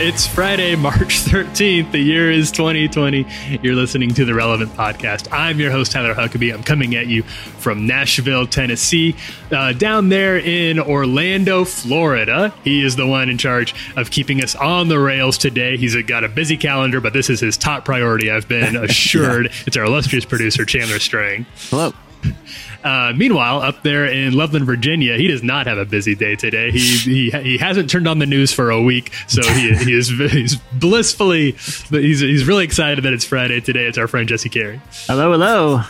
It's Friday, March 13th. The year is 2020. You're listening to the Relevant Podcast. I'm your host, Tyler Huckabee. I'm coming at you from Nashville, Tennessee, uh, down there in Orlando, Florida. He is the one in charge of keeping us on the rails today. He's got a busy calendar, but this is his top priority. I've been assured. yeah. It's our illustrious producer, Chandler Strang. Hello. Uh, meanwhile, up there in Loveland, Virginia, he does not have a busy day today. He he, he hasn't turned on the news for a week, so he, he is he's blissfully he's he's really excited that it's Friday today. It's our friend Jesse Carey. Hello, hello.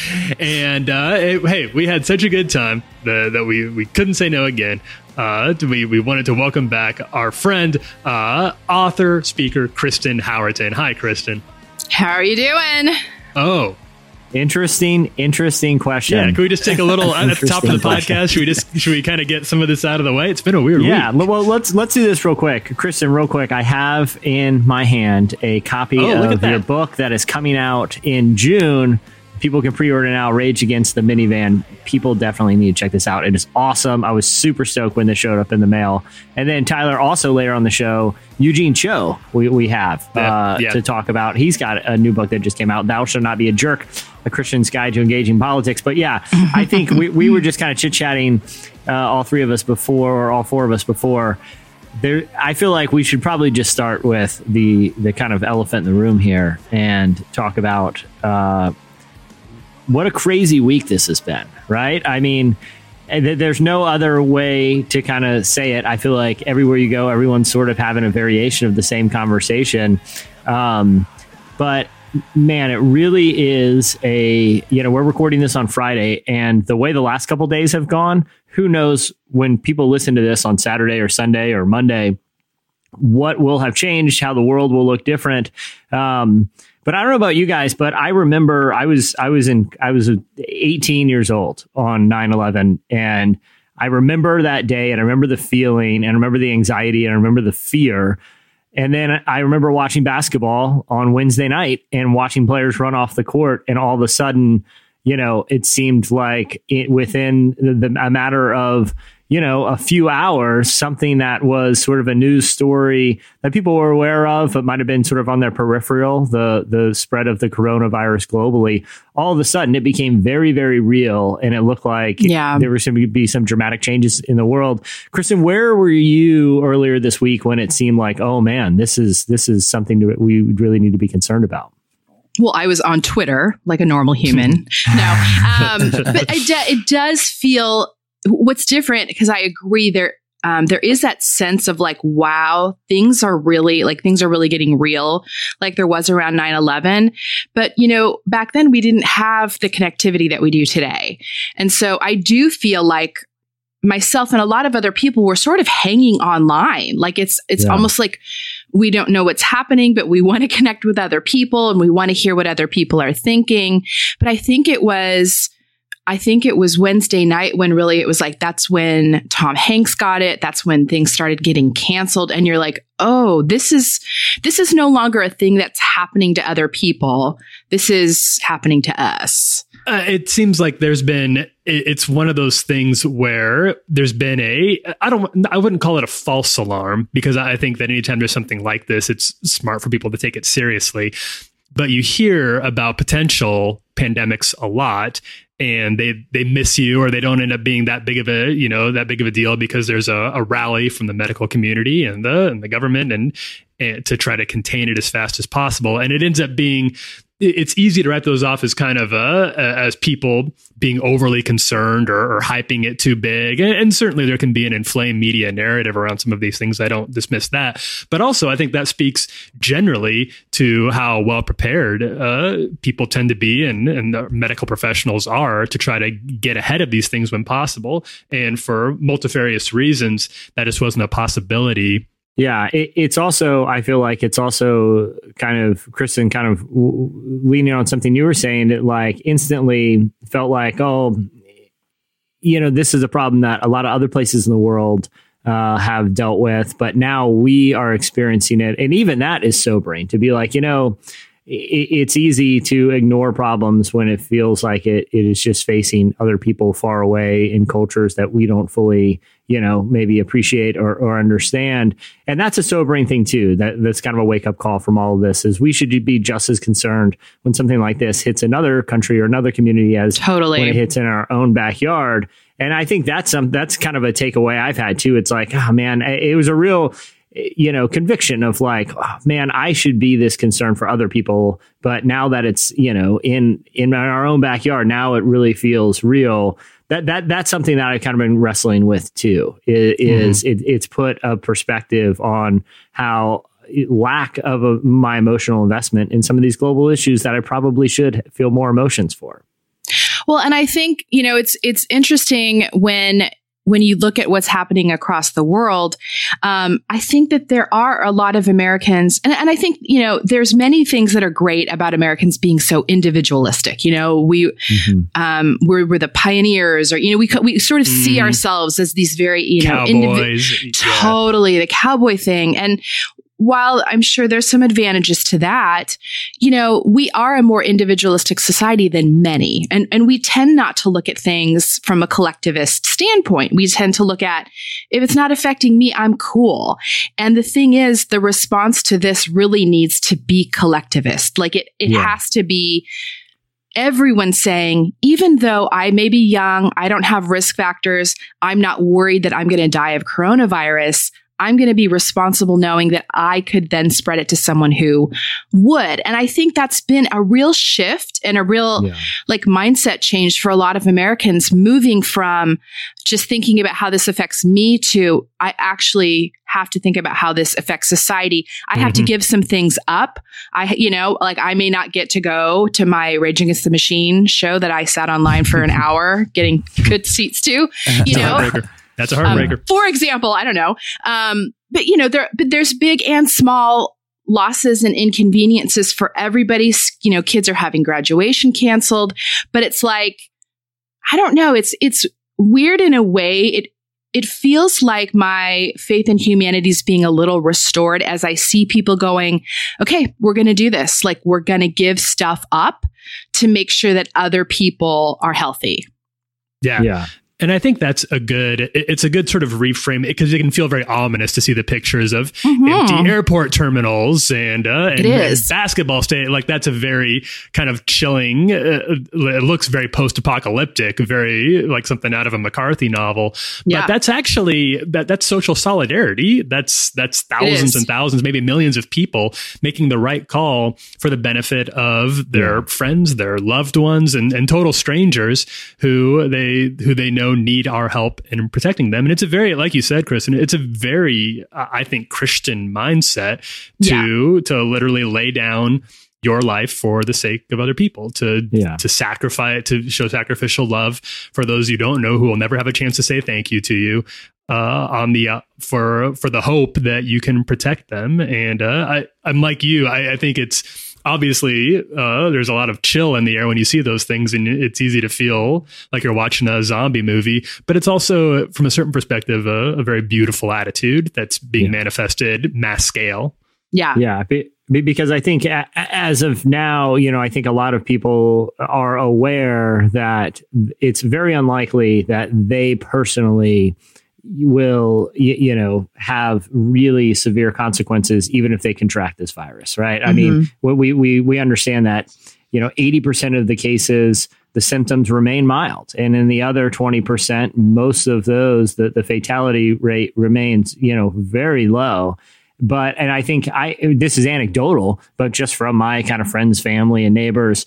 and uh, it, hey, we had such a good time that, that we we couldn't say no again. Uh, we, we wanted to welcome back our friend, uh, author, speaker, Kristen Howerton. Hi, Kristen. How are you doing? Oh, Interesting, interesting question. Yeah, can we just take a little at the top of the question. podcast? Should we just should we kind of get some of this out of the way? It's been a weird yeah, week. well, let's let's do this real quick, Kristen. Real quick, I have in my hand a copy oh, of your book that is coming out in June people can pre-order now rage against the minivan. People definitely need to check this out. It is awesome. I was super stoked when this showed up in the mail. And then tyler also later on the show eugene cho we, we have uh, yeah. to talk about. He's got a new book that just came out thou shall not be a jerk a christian's guide to engaging politics. But yeah i think we, we were just kind of chit-chatting uh, all three of us before or all four of us before. There I feel like we should probably just start with the the kind of elephant in the room here and talk about uh, what a crazy week this has been, right? I mean, there's no other way to kind of say it. I feel like everywhere you go, everyone's sort of having a variation of the same conversation. Um, but man, it really is a, you know, we're recording this on Friday, and the way the last couple days have gone, who knows when people listen to this on Saturday or Sunday or Monday, what will have changed, how the world will look different. Um, but I don't know about you guys, but I remember I was I was in I was 18 years old on 9/11 and I remember that day and I remember the feeling and I remember the anxiety and I remember the fear. And then I remember watching basketball on Wednesday night and watching players run off the court and all of a sudden, you know, it seemed like it, within the, the, a matter of you know, a few hours, something that was sort of a news story that people were aware of, but might have been sort of on their peripheral, the the spread of the coronavirus globally. All of a sudden, it became very, very real, and it looked like yeah. there was going to be some dramatic changes in the world. Kristen, where were you earlier this week when it seemed like, oh man, this is this is something that we really need to be concerned about? well, I was on Twitter like a normal human. no, um, but it, it, does feel what's different because I agree there um, there is that sense of like, wow, things are really like things are really getting real, like there was around 9 11. But, you know, back then we didn't have the connectivity that we do today. And so I do feel like myself and a lot of other people were sort of hanging online. Like it's, it's yeah. almost like we don't know what's happening, but we want to connect with other people and we want to hear what other people are thinking. But I think it was, I think it was Wednesday night when really it was like that's when Tom Hanks got it. That's when things started getting canceled and you're like, "Oh, this is this is no longer a thing that's happening to other people. This is happening to us." Uh, it seems like there's been it's one of those things where there's been a I don't I wouldn't call it a false alarm because I think that anytime there's something like this, it's smart for people to take it seriously but you hear about potential pandemics a lot and they they miss you or they don't end up being that big of a you know that big of a deal because there's a, a rally from the medical community and the and the government and, and to try to contain it as fast as possible. And it ends up being it's easy to write those off as kind of uh, as people being overly concerned or, or hyping it too big. And, and, certainly there can be an inflamed media narrative around some of these things. I don't dismiss that. But also, I think that speaks generally to how well prepared uh, people tend to be and, and medical professionals are to try to get ahead of these things when possible. And for multifarious reasons, that just wasn't a possibility Yeah, it, it's also, I feel like it's also kind of, Kristen, kind of leaning on something you were saying, that like instantly felt like, oh, you know, this is a problem that a lot of other places in the world uh, have dealt with, but now we are experiencing it. And even that is sobering to be like, you know, it's easy to ignore problems when it feels like it, it is just facing other people far away in cultures that we don't fully, you know, maybe appreciate or, or understand. And that's a sobering thing too. That that's kind of a wake up call from all of this is we should be just as concerned when something like this hits another country or another community as totally when it hits in our own backyard. And I think that's some that's kind of a takeaway I've had too. It's like, oh man, it was a real you know conviction of like oh, man i should be this concerned for other people. But now that it's you know in in our own backyard now it really feels real. That that that's something that i've kind of been wrestling with too is, mm-hmm. it, it's put a perspective on how lack of a, my emotional investment in some of these global issues that i probably should feel more emotions for. Well, and I think, you know, it's it's interesting when when you look at what's happening across the world, um, I think that there are a lot of Americans, and, and, I think you know there's many things that are great about Americans being so individualistic. You know, we mm-hmm. um, we're, we're, the pioneers, or you know, we we sort of mm. see ourselves as these very you know individuals. Yeah. Totally, the cowboy thing, and while I'm sure there's some advantages to that, you know, we are a more individualistic society than many. And, and we tend not to look at things from a collectivist standpoint. We tend to look at if it's not affecting me, I'm cool. And the thing is, the response to this really needs to be collectivist. Like it, it yeah. has to be everyone saying, even though I may be young, I don't have risk factors, I'm not worried that I'm going to die of coronavirus. I'm going to be responsible knowing that I could then spread it to someone who would. And I think that's been a real shift and a real yeah. like mindset change for a lot of Americans moving from just thinking about how this affects me to I actually have to think about how this affects society. I mm-hmm. have to mm-hmm. give some things up. I, you know, like I may not get to go to my Rage Against the Machine show that I sat online for an hour getting good seats to, you know. That's a heartbreaker. Um, for example, I don't know. Um, but you know, there, but there's big and small losses and inconveniences for everybody. You know, kids are having graduation canceled, but it's like, I don't know. It's, it's weird in a way. It, it feels like my faith in humanity is being a little restored as I see people going, okay, we're going to do this. Like we're going to give stuff up to make sure that other people are healthy. Yeah. Yeah. And I think that's a good, it's a good sort of reframe because it can feel very ominous to see the pictures of mm-hmm. empty airport terminals and, uh, and, and, basketball state. Like that's a very kind of chilling, uh, it looks very post apocalyptic, very like something out of a McCarthy novel. But yeah. that's actually, that that's social solidarity. That's, that's thousands and thousands, maybe millions of people making the right call for the benefit of their yeah. friends, their loved ones and, and total strangers who they, who they know need our help in protecting them. And it's a very, like you said, Chris, and it's a very, I think, Christian mindset to yeah. to literally lay down your life for the sake of other people to yeah. to sacrifice to show sacrificial love for those you don't know who will never have a chance to say thank you to you uh, on the uh, for for the hope that you can protect them and uh, I I'm like you I, I think it's obviously uh, there's a lot of chill in the air when you see those things and it's easy to feel like you're watching a zombie movie but it's also from a certain perspective a, a very beautiful attitude that's being yeah. manifested mass scale yeah yeah because i think as of now you know i think a lot of people are aware that it's very unlikely that they personally will you, you, know have really severe consequences even if they contract this virus right mm-hmm. i mean mm-hmm. we we we understand that you know 80% of the cases the symptoms remain mild and in the other 20% most of those the, the fatality rate remains you know very low but and i think i this is anecdotal but just from my kind of friends family and neighbors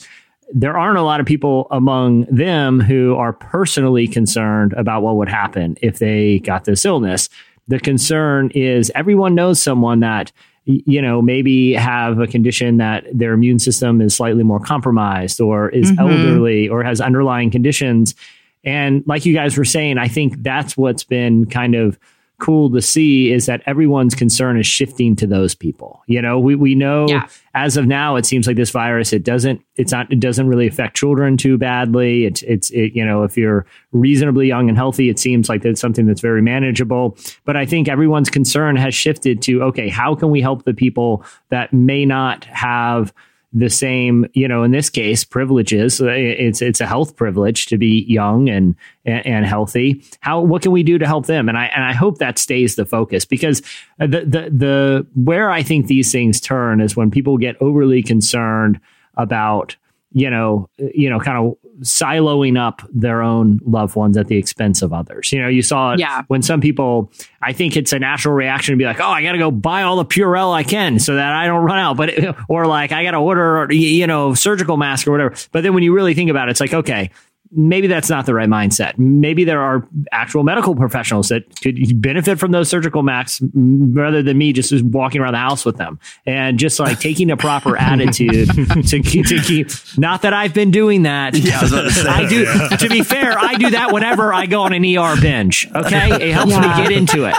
there aren't a lot of people among them who are personally concerned about what would happen if they got this illness. The concern is everyone knows someone that you know maybe have a condition that their immune system is slightly more compromised or is mm-hmm. elderly or has underlying conditions and like you guys were saying i think that's what's been kind of cool to see is that everyone's concern is shifting to those people. You know, we, we know yeah. as of now, it seems like this virus, it doesn't, it's not, it doesn't really affect children too badly. It's, it's, it, you know, if you're reasonably young and healthy, it seems like it's something that's very manageable. But I think everyone's concern has shifted to, okay, how can we help the people that may not have the same, you know, in this case, privileges. Uh, it's it's a health privilege to be young and, and healthy. How what can we do to help them? And I and I hope that stays the focus because the the the where I think these things turn is when people get overly concerned about you know, you know, kind of siloing up their own loved ones at the expense of others. You know, you saw it yeah. when some people, I think it's a natural reaction to be like, oh, I got to go buy all the Purell I can so that I don't run out. But, or like, I got to order, you know, surgical mask or whatever. But then when you really think about it, it's like, okay, maybe that's not the right mindset. Maybe there are actual medical professionals that could benefit from those surgical masks rather than me just walking around the house with them and just like taking a proper attitude to, keep, to keep. Not that I've been doing that. Yeah, I, I do. Yeah. To be fair, I do that whenever I go on an ER binge. Okay, it helps yeah. me get into it.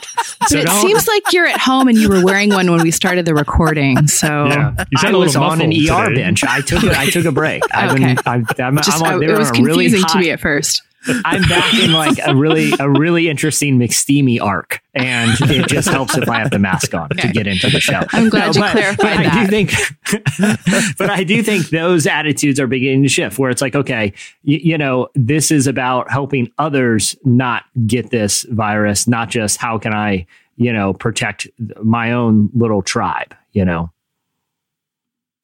So it seems like you're at home and you were wearing one when we started the recording. So yeah. I was on an ER bench. I took it. I took a break. I've okay. been, I'm, I'm, Just, I'm on, it was confusing really to me at first. I'm back in like a really a really interesting McSteamy arc, and it just helps if I have the mask on okay. to get into the show. I'm glad no, you but, clarified but that. I do think, but I do think those attitudes are beginning to shift, where it's like, okay, you, you know, this is about helping others not get this virus, not just how can I, you know, protect my own little tribe, you know.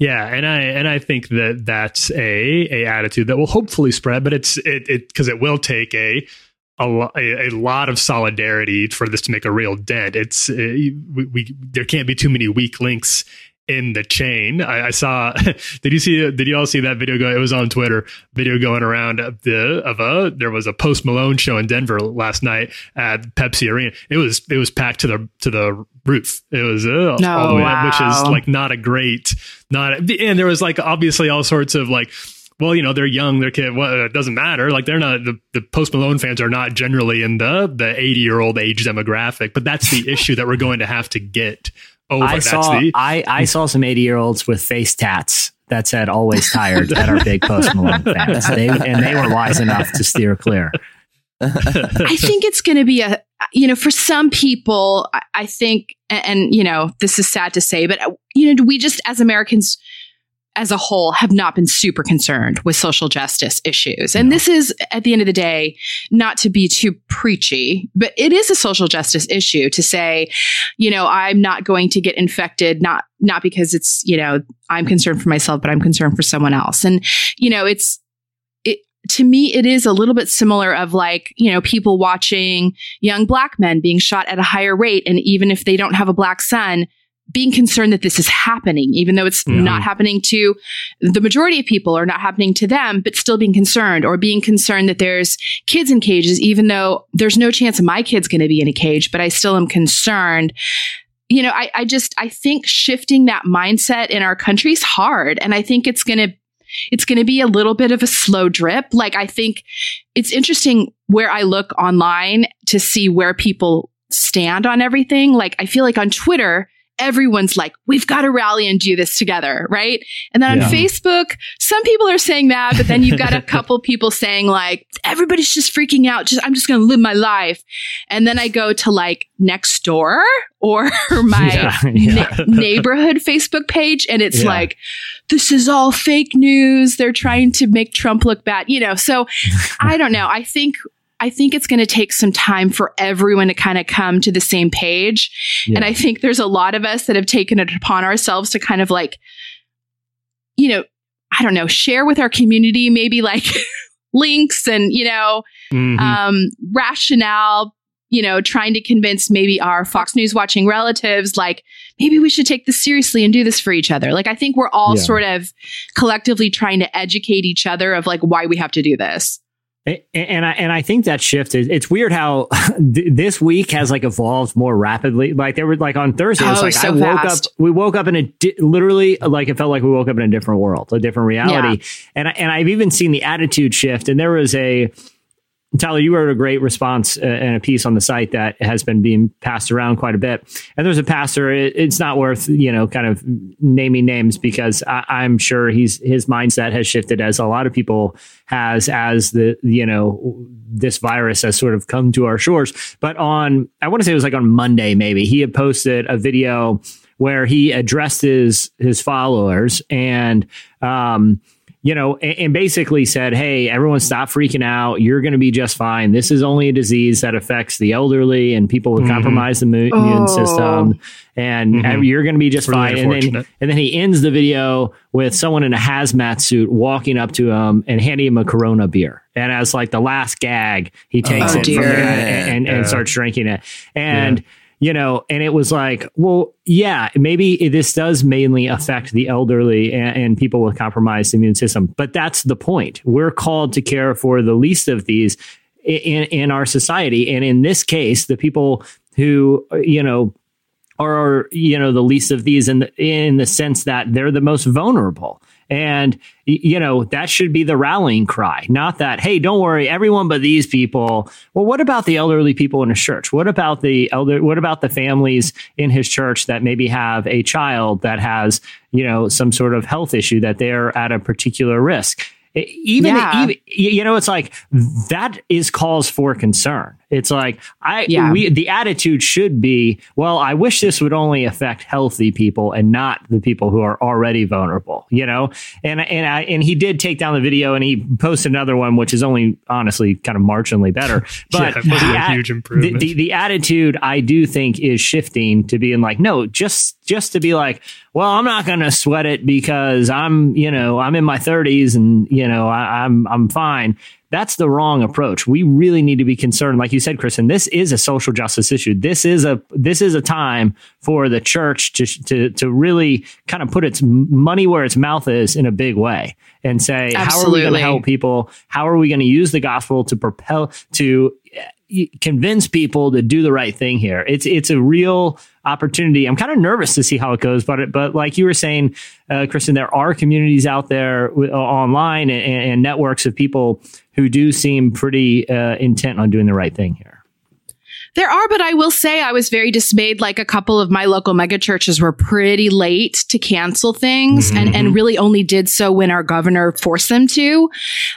Yeah, and I and I think that that's a a attitude that will hopefully spread, but it's it it because it will take a a, a, lot of solidarity for this to make a real dent. It's uh, we, we, there can't be too many weak links in the chain. I, I, saw. did you see? Did you all see that video? Go. It was on Twitter. Video going around of the of a. There was a Post Malone show in Denver last night at Pepsi Arena. It was it was packed to the to the roof. It was uh, no, all the way wow. up, which is like not a great. Not and there was like obviously all sorts of like well, you know, they're young, they're kid. Well, it doesn't matter. Like they're not the, the Post Malone fans are not generally in the the eighty year old age demographic. But that's the issue that we're going to have to get over. I saw the- I, I saw some 80 year olds with face tats that said always tired at our big Post Malone fans. They, and they were wise enough to steer clear. I think it's going to be a, you know, for some people, I, I think, and, and, you know, this is sad to say, but, uh, you know, do we just as Americans, as a whole have not been super concerned with social justice issues. And no. this is, at the end of the day, not to be too preachy, but it is a social justice issue to say, you know, I'm not going to get infected, not, not because it's, you know, I'm concerned for myself, but I'm concerned for someone else. And, you know, it's, it, to me, it is a little bit similar of like, you know, people watching young black men being shot at a higher rate. And even if they don't have a black son, being concerned that this is happening, even though it's mm-hmm. not happening to the majority of people or not happening to them, but still being concerned or being concerned that there's kids in cages, even though there's no chance my kid's going to be in a cage, but I still am concerned. You know, I, I just, I think shifting that mindset in our country is hard. And I think it's going to, it's going to be a little bit of a slow drip. Like, I think it's interesting where I look online to see where people stand on everything. Like, I feel like on Twitter, everyone's like, we've got to rally and do this together, right? And then on Facebook, some people are saying that, but then you've got a couple people saying like, everybody's just freaking out. Just I'm just going to live my life. And then I go to like next door or my yeah, yeah. Na- neighborhood Facebook page, and it's yeah. like, this is all fake news. They're trying to make Trump look bad, you know. So I don't know. I think I think it's going to take some time for everyone to kind of come to the same page. Yeah. And I think there's a lot of us that have taken it upon ourselves to kind of like, you know, I don't know, share with our community maybe like links and, you know, mm-hmm. um, rationale, you know, trying to convince maybe our Fox News watching relatives, like, maybe we should take this seriously and do this for each other. Like, I think we're all yeah. sort of collectively trying to educate each other of like why we have to do this. And I and I think that shift is it's weird how this week has like evolved more rapidly. Like there were like on Thursday, oh, like so I woke fast. up. We woke up in a di- literally like it felt like we woke up in a different world, a different reality. Yeah. And I, and I've even seen the attitude shift. And there was a Tyler, you wrote a great response uh, and a piece on the site that has been being passed around quite a bit. And there's a pastor. It's not worth you know kind of naming names because I, am sure he's his mindset has shifted as a lot of people has as the you know this virus has sort of come to our shores. But on I want to say it was like on Monday maybe he had posted a video where he addressed his his followers and. Um, you know, and, and, basically said, "Hey, everyone, stop freaking out. You're going to be just fine. This is only a disease that affects the elderly and people who mm-hmm. compromise the oh. immune system, and mm-hmm. you're going to be just really fine." And then, and then he ends the video with someone in a hazmat suit walking up to him and handing him a Corona beer, and as like the last gag, he takes oh, it from and, and, yeah. and, starts drinking it, and. Yeah you know, and it was like, well, yeah, maybe this does mainly affect the elderly and, and, people with compromised immune system, but that's the point. We're called to care for the least of these in, in our society. And in this case, the people who, you know, are, you know, the least of these in the, in the sense that they're the most vulnerable. And, you know, that should be the rallying cry, not that, hey, don't worry, everyone but these people. Well, what about the elderly people in his church? What about the elder, what about the families in his church that maybe have a child that has, you know, some sort of health issue that they're at a particular risk? even, yeah. even you know it's like that is cause for concern it's like i yeah. we the attitude should be well i wish this would only affect healthy people and not the people who are already vulnerable you know and and i and he did take down the video and he posted another one which is only honestly kind of marginally better but yeah, the, huge improvement the, the, the attitude i do think is shifting to being like no just just to be like well, I'm not going to sweat it because I'm, you know, I'm in my 30s and you know I, I'm I'm fine. That's the wrong approach. We really need to be concerned, like you said, Kristen. This is a social justice issue. This is a this is a time for the church to to to really kind of put its money where its mouth is in a big way and say, Absolutely. how are we going to help people? How are we going to use the gospel to propel to convince people to do the right thing here. It's it's a real opportunity. I'm kind of nervous to see how it goes, but but like you were saying, uh, Kristen, there are communities out there uh, online and, and, networks of people who do seem pretty uh, intent on doing the right thing here. There are, but I will say I was very dismayed. Like a couple of my local megachurches were pretty late to cancel things mm-hmm. and, and really only did so when our governor forced them to.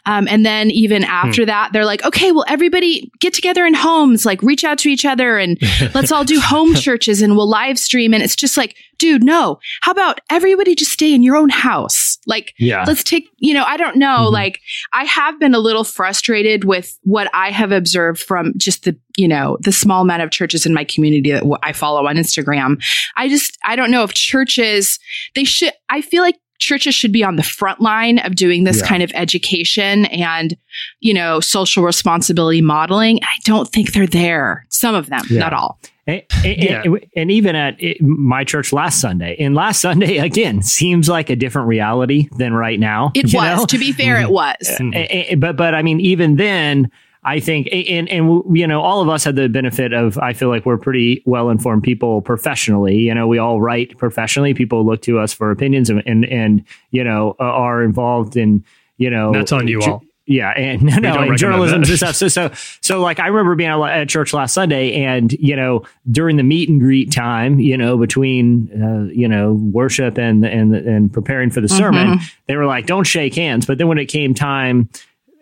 Um, and then even hmm. after hmm. that, they're like, okay, well, everybody get together in homes, like reach out to each other and let's all do home churches and we'll live stream. And it's just like, dude, no. How about everybody just stay in your own house? Like, yeah. let's take, you know, I don't know. Mm-hmm. Like, I have been a little frustrated with what I have observed from just the, you know, the small amount of churches in my community that I follow on Instagram. I just, I don't know if churches, they should, I feel like churches should be on the front line of doing this yeah. kind of education and you know social responsibility modeling i don't think they're there some of them yeah. not all and, and, yeah. and, and, even at eh, my church last Sunday, and last Sunday again seems like a different reality than right now. It was. Know? To be fair, it mm-hmm. was. Eh, mm-hmm. Eh, but but I mean, even then, I think, and and you know, all of us had the benefit of. I feel like we're pretty well informed people professionally. You know, we all write professionally. People look to us for opinions, and and, and you know, are involved in you know. That's on you all yeah, and no, no, and journalism and stuff. So, so, so, like, I remember being at church last Sunday, and you know, during the meet and greet time, you know, between uh, you know worship and and and preparing for the mm-hmm. sermon, they were like, "Don't shake hands." But then when it came time,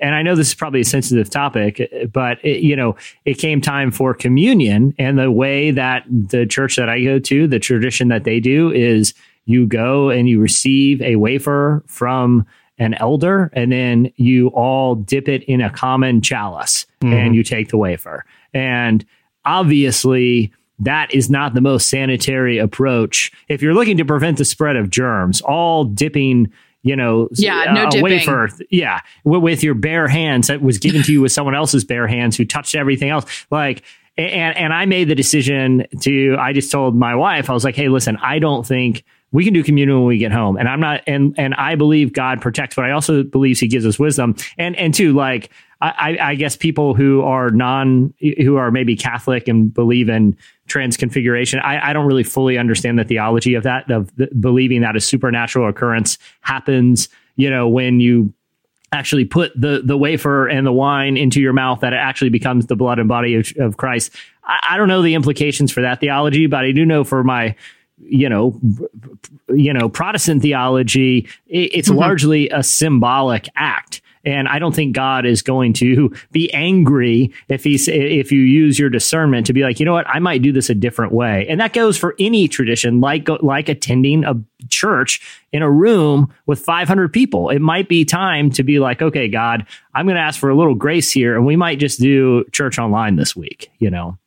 and I know this is probably a sensitive topic, but it, you know, it came time for communion, and the way that the church that I go to, the tradition that they do is you go and you receive a wafer from an elder, and then you all dip it in a common chalice mm-hmm. and you take the wafer. And obviously, that is not the most sanitary approach. If you're looking to prevent the spread of germs, all dipping, you know, yeah, no dipping. wafer, yeah, with your bare hands that was given to you with someone else's bare hands who touched everything else. Like, and and I made the decision to. I just told my wife, I was like, hey, listen, I don't think we can do communion when we get home. And I'm not, and, and I believe God protects, but I also believe he gives us wisdom. And, and two, like, I, I guess people who are non, who are maybe Catholic and believe in transconfiguration, I, I don't really fully understand the theology of that, of the, believing that a supernatural occurrence happens, you know, when you actually put the the wafer and the wine into your mouth that it actually becomes the blood and body of, of Christ. I, I don't know the implications for that theology, but I do know for my you know you know Protestant theology, it's mm-hmm. largely a symbolic act. And I don't think God is going to be angry if he's if you use your discernment to be like, you know what, I might do this a different way. And that goes for any tradition, like like attending a church in a room with 500 people. It might be time to be like, okay, God, I'm going to ask for a little grace here, and we might just do church online this week. You know.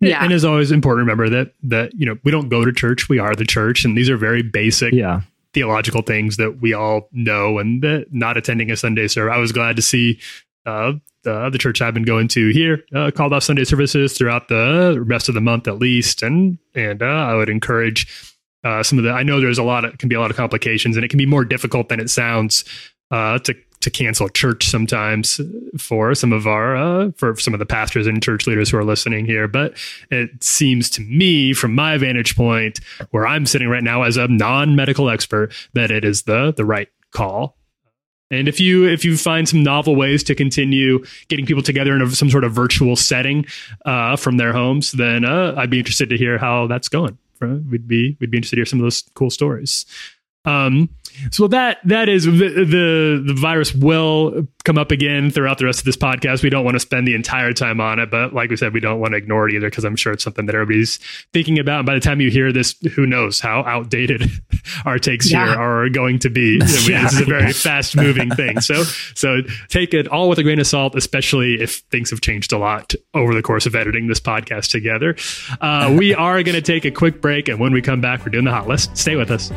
Yeah. And it's always important to remember that that you know we don't go to church, we are the church, and these are very basic yeah theological things that we all know and that not attending a Sunday service. I was glad to see uh, the, the church I've been going to here uh, called off Sunday services throughout the rest of the month at least. And, and uh, I would encourage uh, some of the, I know there's a lot of, can be a lot of complications and it can be more difficult than it sounds uh, to to cancel church sometimes for some of our uh, for some of the pastors and church leaders who are listening here but it seems to me from my vantage point where i'm sitting right now as a non-medical expert that it is the the right call and if you if you find some novel ways to continue getting people together in a, some sort of virtual setting uh, from their homes, then uh, I'd be interested to hear how that's going. We'd be we'd be interested to hear some of those cool stories. Um, so that that is the, the, the virus will come up again throughout the rest of this podcast. We don't want to spend the entire time on it, but like we said, we don't want to ignore it either because I'm sure it's something that everybody's thinking about. And by the time you hear this, who knows how outdated our takes yeah. here are going to be. I mean, yeah, this is a very yeah. fast moving thing. So so take it all with a grain of salt, especially if things have changed a lot over the course of editing this podcast together. Uh, we are going to take a quick break, and when we come back, we're doing the hot list. Stay with us.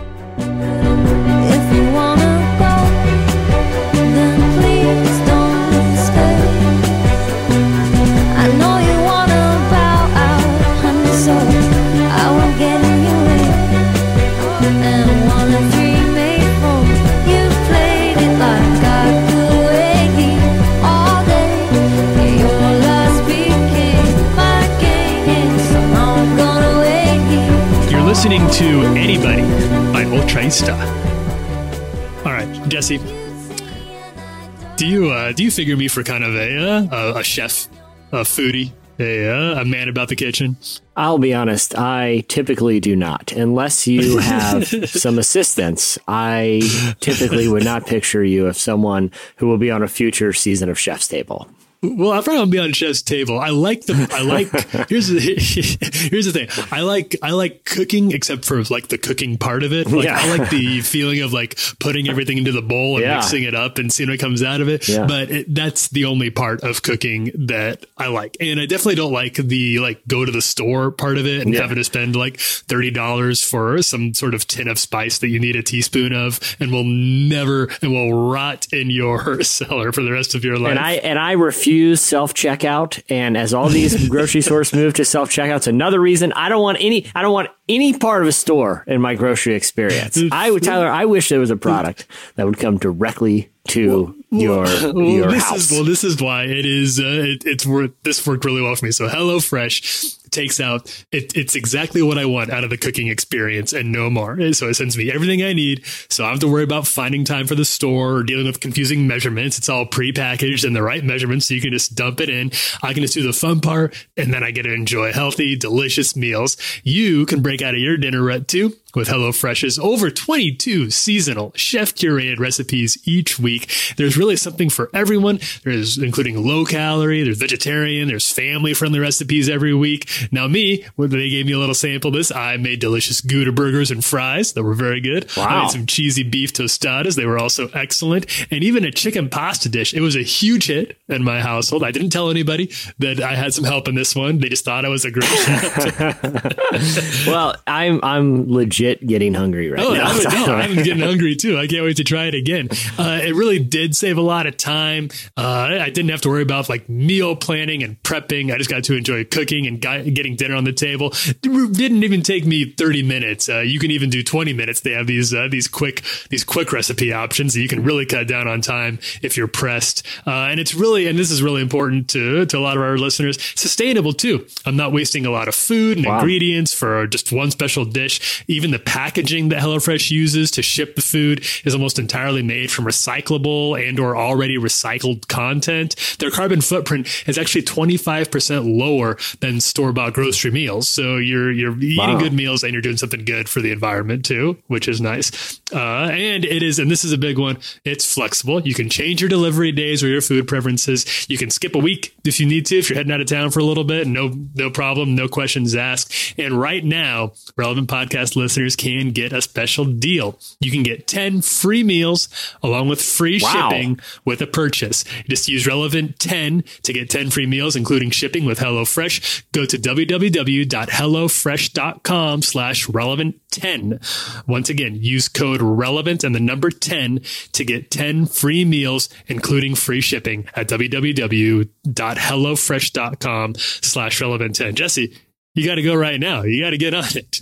Do you figure me for kind of a uh, a chef, a foodie, a, uh, a man about the kitchen? I'll be honest. I typically do not, unless you have some assistance. I typically would not picture you as someone who will be on a future season of Chef's Table. Well, I'm probably gonna be on Chef's table. I like the. I like. here's the here's the thing. I like I like cooking, except for like the cooking part of it. Like yeah. I like the feeling of like putting everything into the bowl and yeah. mixing it up and seeing what comes out of it. Yeah. But it, that's the only part of cooking that I like, and I definitely don't like the like go to the store part of it and having to spend like thirty dollars for some sort of tin of spice that you need a teaspoon of and will never and will rot in your cellar for the rest of your life. And I and I refuse use self checkout. And as all these grocery stores move to self checkouts, another reason I don't want any. I don't want any part of a store in my grocery experience. I would, Tyler. I wish there was a product that would come directly to well, your well, your this house. Is, well, this is why it is. Uh, it, it's worked. This worked really well for me. So, HelloFresh takes out it, it's exactly what I want out of the cooking experience and no more. So it sends me everything I need. So I have to worry about finding time for the store or dealing with confusing measurements. It's all prepackaged and the right measurements. So you can just dump it in. I can just do the fun part and then I get to enjoy healthy, delicious meals. You can break out of your dinner rut too with HelloFresh's over 22 seasonal chef curated recipes each week. There's really something for everyone. There's including low calorie, there's vegetarian, there's family friendly recipes every week. Now me, when they gave me a little sample of this, I made delicious Gouda burgers and fries that were very good. Wow. I made some cheesy beef tostadas. They were also excellent. And even a chicken pasta dish. It was a huge hit in my household. I didn't tell anybody that I had some help in this one. They just thought I was a great chef. well, I'm, I'm legit getting hungry right oh, now. I'm, no, I'm getting hungry too. I can't wait to try it again. Uh, it really did save a lot of time. Uh, I didn't have to worry about like meal planning and prepping. I just got to enjoy cooking and got, getting dinner on the table. Didn't even take me 30 minutes. Uh, you can even do 20 minutes. They have these uh, these quick these quick recipe options. So you can really cut down on time if you're pressed. Uh, and it's really and this is really important to to a lot of our listeners. Sustainable too. I'm not wasting a lot of food and wow. ingredients for just one special dish. Even the packaging that HelloFresh uses to ship the food is almost entirely made from recyclable and or already recycled content. Their carbon footprint is actually 25% lower than store-bought grocery meals. So you're you're eating wow. good meals and you're doing something good for the environment too, which is nice. Uh, and it is, and this is a big one. It's flexible. You can change your delivery days or your food preferences. You can skip a week if you need to, if you're heading out of town for a little bit. No, no problem. No questions asked. And right now, relevant podcast listeners can get a special deal. You can get 10 free meals along with free wow. shipping with a purchase. Just use relevant 10 to get 10 free meals, including shipping with HelloFresh. Go to www.hellofresh.com slash relevant 10. Once again, use code relevant and the number 10 to get 10 free meals, including free shipping at www.hellofresh.com slash relevant 10. Jesse, you got to go right now. You got to get on it.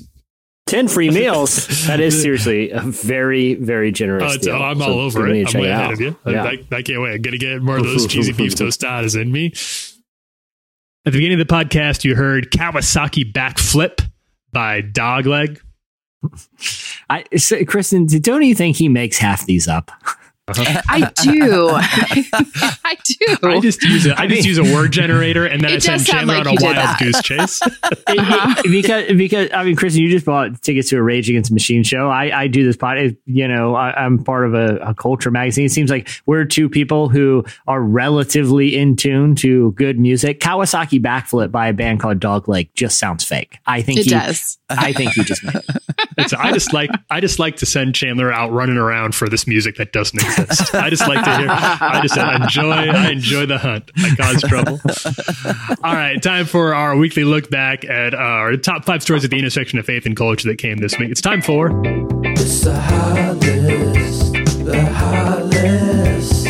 10 free meals. that is seriously a very, very generous. Oh, oh I'm so all over it. I'm way ahead of you. Yeah. I, I, can't wait. I'm going to get more of those cheesy beef tostadas in me. At the beginning of the podcast, you heard Kawasaki Backflip by Dogleg. I, so, Kristen, don't you think he makes half these up? Uh-huh. I do. I do. I just use a, I, I just use a word generator and then I send Chandler like on a wild that. goose chase. uh-huh. because because I mean, Kristen, you just bought tickets to a Rage Against Machine show. I, I do this pod. You know, I, am part of a, a, culture magazine. It seems like we're two people who are relatively in tune to good music. Kawasaki Backflip by a band called Dogleg just sounds fake. I think it he, does. I think he just made it. I just like I just like to send Chandler out running around for this music that doesn't exist. I just like to hear. I just enjoy. I enjoy the hunt. I cause trouble. All right, time for our weekly look back at our top five stories at the intersection of faith and culture that came this week. It's time for. It's the hot list. The hot list.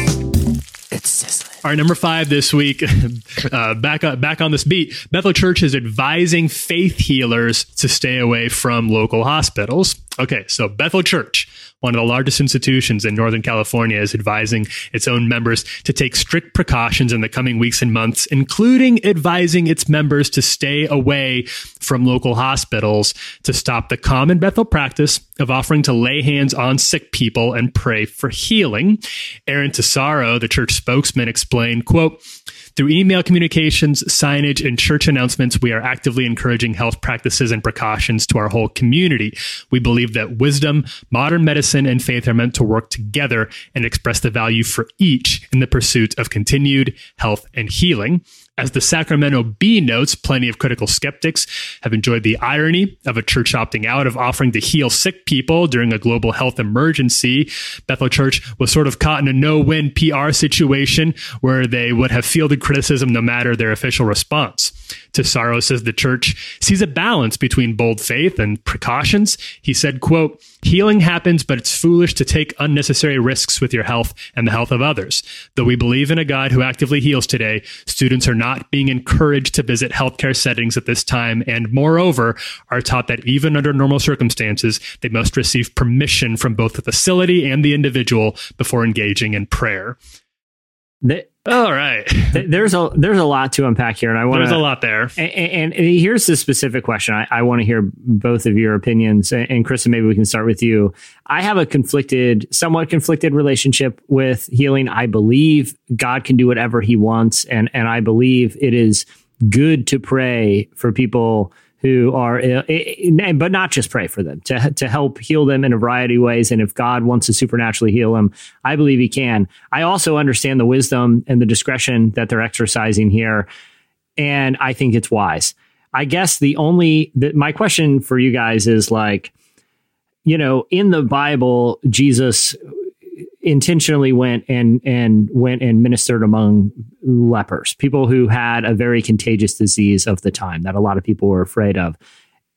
It's sizzling. All right, number five this week. Uh, back up, back on this beat. Bethel Church is advising faith healers to stay away from local hospitals. Okay, so Bethel Church one of the largest institutions in Northern California, is advising its own members to take strict precautions in the coming weeks and months, including advising its members to stay away from local hospitals to stop the common Bethel practice of offering to lay hands on sick people and pray for healing. Aaron Tesoro, the church spokesman, explained, quote, through email communications, signage, and church announcements, we are actively encouraging health practices and precautions to our whole community. We believe that wisdom, modern medicine, and faith are meant to work together and express the value for each in the pursuit of continued health and healing. As the Sacramento Bee notes, plenty of critical skeptics have enjoyed the irony of a church opting out of offering to heal sick people during a global health emergency. Bethel Church was sort of caught in a no win PR situation where they would have fielded criticism no matter their official response. Tesoro says the church sees a balance between bold faith and precautions. He said, quote, healing happens, but it's foolish to take unnecessary risks with your health and the health of others. Though we believe in a God who actively heals today, students are not being encouraged to visit healthcare settings at this time. And moreover, are taught that even under normal circumstances, they must receive permission from both the facility and the individual before engaging in prayer. The, all right. there's a there's a lot to unpack here, and I want there's a lot there. And, and, and here's the specific question. I, I want to hear both of your opinions. And, and Kristen, maybe we can start with you. I have a conflicted, somewhat conflicted relationship with healing. I believe God can do whatever He wants, and and I believe it is good to pray for people who are, uh, but not just pray for them to to help heal them in a variety of ways. And if God wants to supernaturally heal them, I believe He can. I also understand the wisdom and the discretion that they're exercising here, and I think it's wise. I guess the only the, my question for you guys is like, you know, in the Bible, Jesus intentionally went and and went and ministered among lepers, people who had a very contagious disease of the time that a lot of people were afraid of.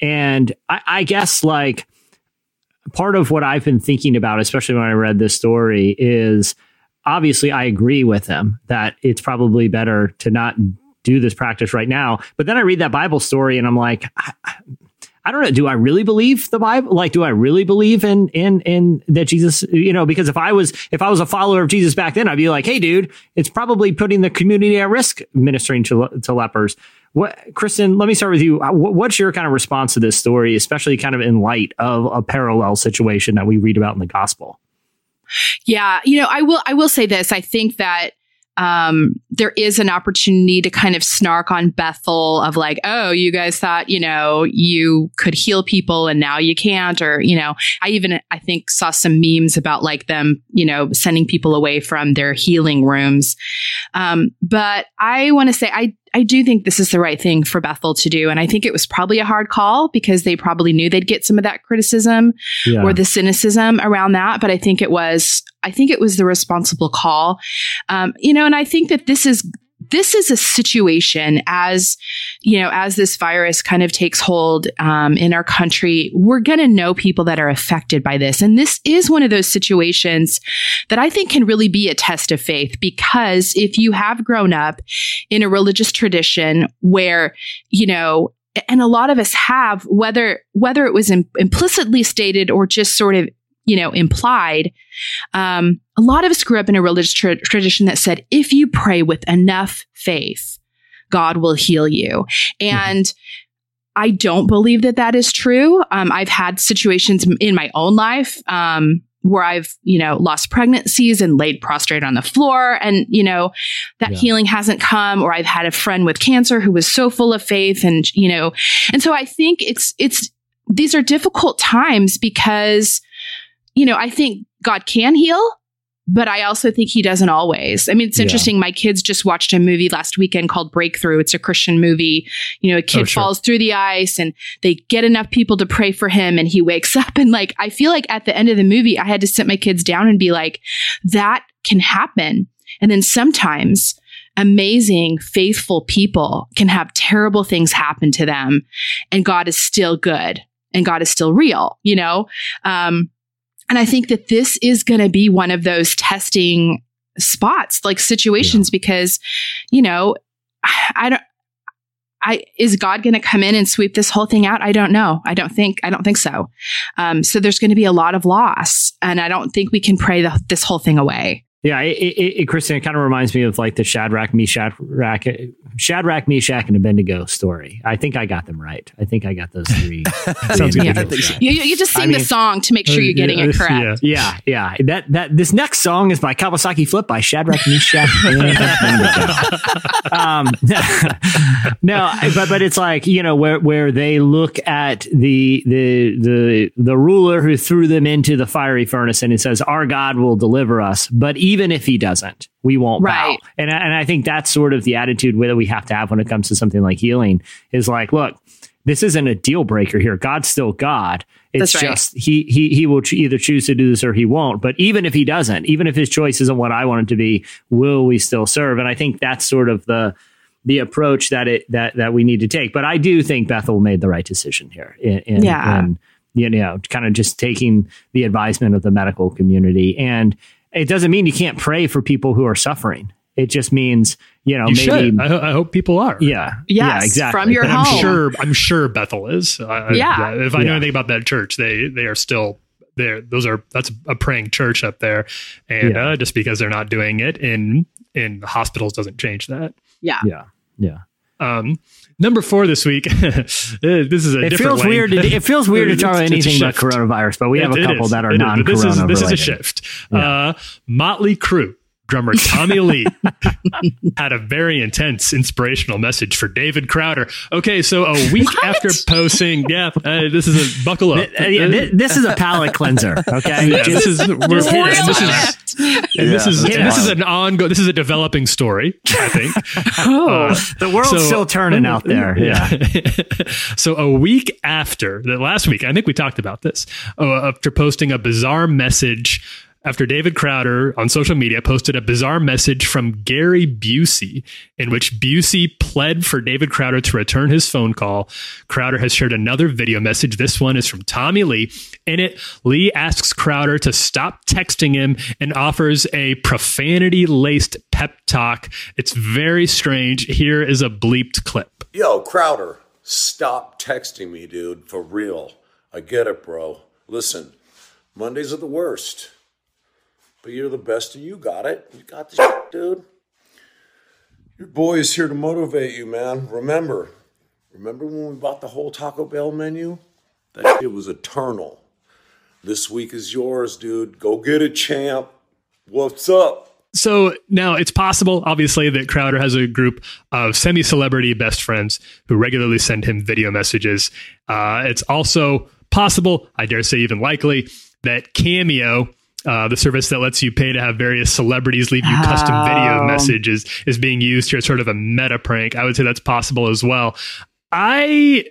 And I, I guess like part of what I've been thinking about, especially when I read this story, is obviously I agree with him that it's probably better to not do this practice right now. But then I read that Bible story and I'm like, I, don't know. Do I really believe the Bible? Like, do I really believe in in in that Jesus? You know, because if I was if I was a follower of Jesus back then, I'd be like, hey, dude, it's probably putting the community at risk ministering to to lepers. what, Kristen? Let me start with you. What's your kind of response to this story, especially kind of in light of a parallel situation that we read about in the gospel? Yeah, you know, I will. I will say this. I think that um, there is an opportunity to kind of snark on Bethel of like, oh, you guys thought, you know, you could heal people and now you can't. Or, you know, I even, I think saw some memes about like them, you know, sending people away from their healing rooms. Um, but I want to say, I I do think this is the right thing for Bethel to do. And I think it was probably a hard call because they probably knew they'd get some of that criticism yeah. or the cynicism around that. But I think it was, I think it was the responsible call. Um, you know, and I think that this is this is a situation as you know as this virus kind of takes hold um, in our country we're going to know people that are affected by this. And this is one of those situations that i think can really be a test of faith because if you have grown up in a religious tradition where you know and a lot of us have whether whether it was Im- implicitly stated or just sort of you know, implied. Um, a lot of us grew up in a religious tra- tradition that said, if you pray with enough faith, God will heal you. And mm-hmm. I don't believe that that is true. Um, I've had situations in my own life um, where I've, you know, lost pregnancies and laid prostrate on the floor, and you know that yeah. healing hasn't come. Or I've had a friend with cancer who was so full of faith, and you know, and so I think it's it's these are difficult times because you know, I think God can heal, but I also think he doesn't always. I mean, it's interesting. Yeah. My kids just watched a movie last weekend called Breakthrough. It's a Christian movie. You know, a kid oh, sure. falls through the ice and they get enough people to pray for him and he wakes up. And like, I feel like at the end of the movie, I had to sit my kids down and be like, that can happen. And then sometimes amazing, faithful people can have terrible things happen to them and God is still good and God is still real, you know? Um, and I think that this is going to be one of those testing spots, like situations, yeah. because, you know, I don't, I, is God going to come in and sweep this whole thing out? I don't know. I don't think, I don't think so. Um, so there's going to be a lot of loss and I don't think we can pray the, this whole thing away. Yeah, it, it, it, Kristen, it kind of reminds me of like the Shadrach, Meshach, Shadrach, Meshach, and Abednego story. I think I got them right. I think I got those three. Sounds good. Yeah. You, you, just sing I mean, the song to make sure you're getting it correct. Yeah. yeah, yeah. That that this next song is by Kawasaki Flip by Shadrach, Meshach, and Abednego. um, no, but but it's like you know where where they look at the the the the ruler who threw them into the fiery furnace and he says, "Our God will deliver us," but even even if he doesn't, we won't right. bow. And, and I think that's sort of the attitude that we have to have when it comes to something like healing is like, look, this isn't a deal breaker here. God's still God. It's right. just he he he will either choose to do this or he won't. But even if he doesn't, even if his choice isn't what I want it to be, will we still serve? And I think that's sort of the the approach that it that that we need to take. But I do think Bethel made the right decision here. In, in, yeah. In, you know, kind of just taking the advisement of the medical community and it doesn't mean you can't pray for people who are suffering. It just means you know you maybe. I, I, hope people are. Yeah. Yes, yeah. Exactly. From your home. I'm sure. I'm sure Bethel is. I, yeah. If I know anything about that church, they they are still there. Those are that's a praying church up there, and yeah. uh, just because they're not doing it in in hospitals doesn't change that. Yeah. Yeah. Yeah. Um, number four this week. this is a it feels weird. To, it feels weird to talk about anything but coronavirus, but we have a couple that are non-corona. This is this is a shift. Yeah. Uh, Motley Crue drummer Tommy Lee had a very intense inspirational message for David Crowder. Okay, so a week what? after posting, yeah, uh, this is a buckle up. Uh, yeah, this is a palate cleanser. Okay, yeah, this is we're, this, this is and yeah, this is and this is an ongoing. This is a developing story. I think. oh, uh, the world's so, still turning out there. Yeah. so a week after the last week, I think we talked about this. Uh, after posting a bizarre message after David Crowder on social media posted a bizarre message from Gary Busey in which Busey pled for David Crowder to return his phone call. Crowder has shared another video message. This one is from Tommy Lee. In it, Lee asks Crowder to stop texting him and offers a profanity laced pep talk. It's very strange. Here is a bleeped clip. Yo, Crowder, stop texting me, dude. For real. I get it, bro. Listen, Mondays are the worst. But you're the best and you got it. You got this, dude. Your boy is here to motivate you, man. Remember, remember when we bought the whole Taco Bell menu? That shit was eternal. This week is yours, dude. Go get it, champ. What's up? So now it's possible, obviously, that Crowder has a group of semi celebrity best friends who regularly send him video messages. Uh, it's also possible, I dare say even likely, that Cameo, uh, the service that lets you pay to have various celebrities leave you oh. custom video oh. messages, is being used here as sort of a meta prank. I would say that's possible as well. I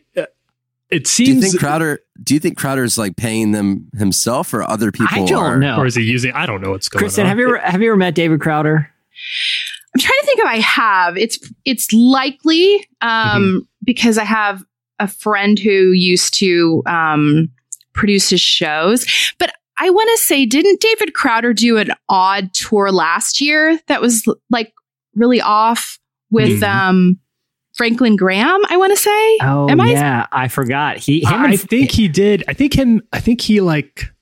it seems. Do you think Crowder? Do you think Crowder's like paying them himself, or other people? I don't are, know. Or is he using? I don't know what's going Kristen, on. have you ever have you ever met David Crowder? I'm trying to think if I have. It's it's likely um, mm-hmm. because I have a friend who used to um, produce his shows, but I want to say, didn't David Crowder do an odd tour last year that was like really off with mm-hmm. um Franklin Graham, I want to say. Oh, Am I? yeah, I forgot. He, I think he did. I think him. I think he like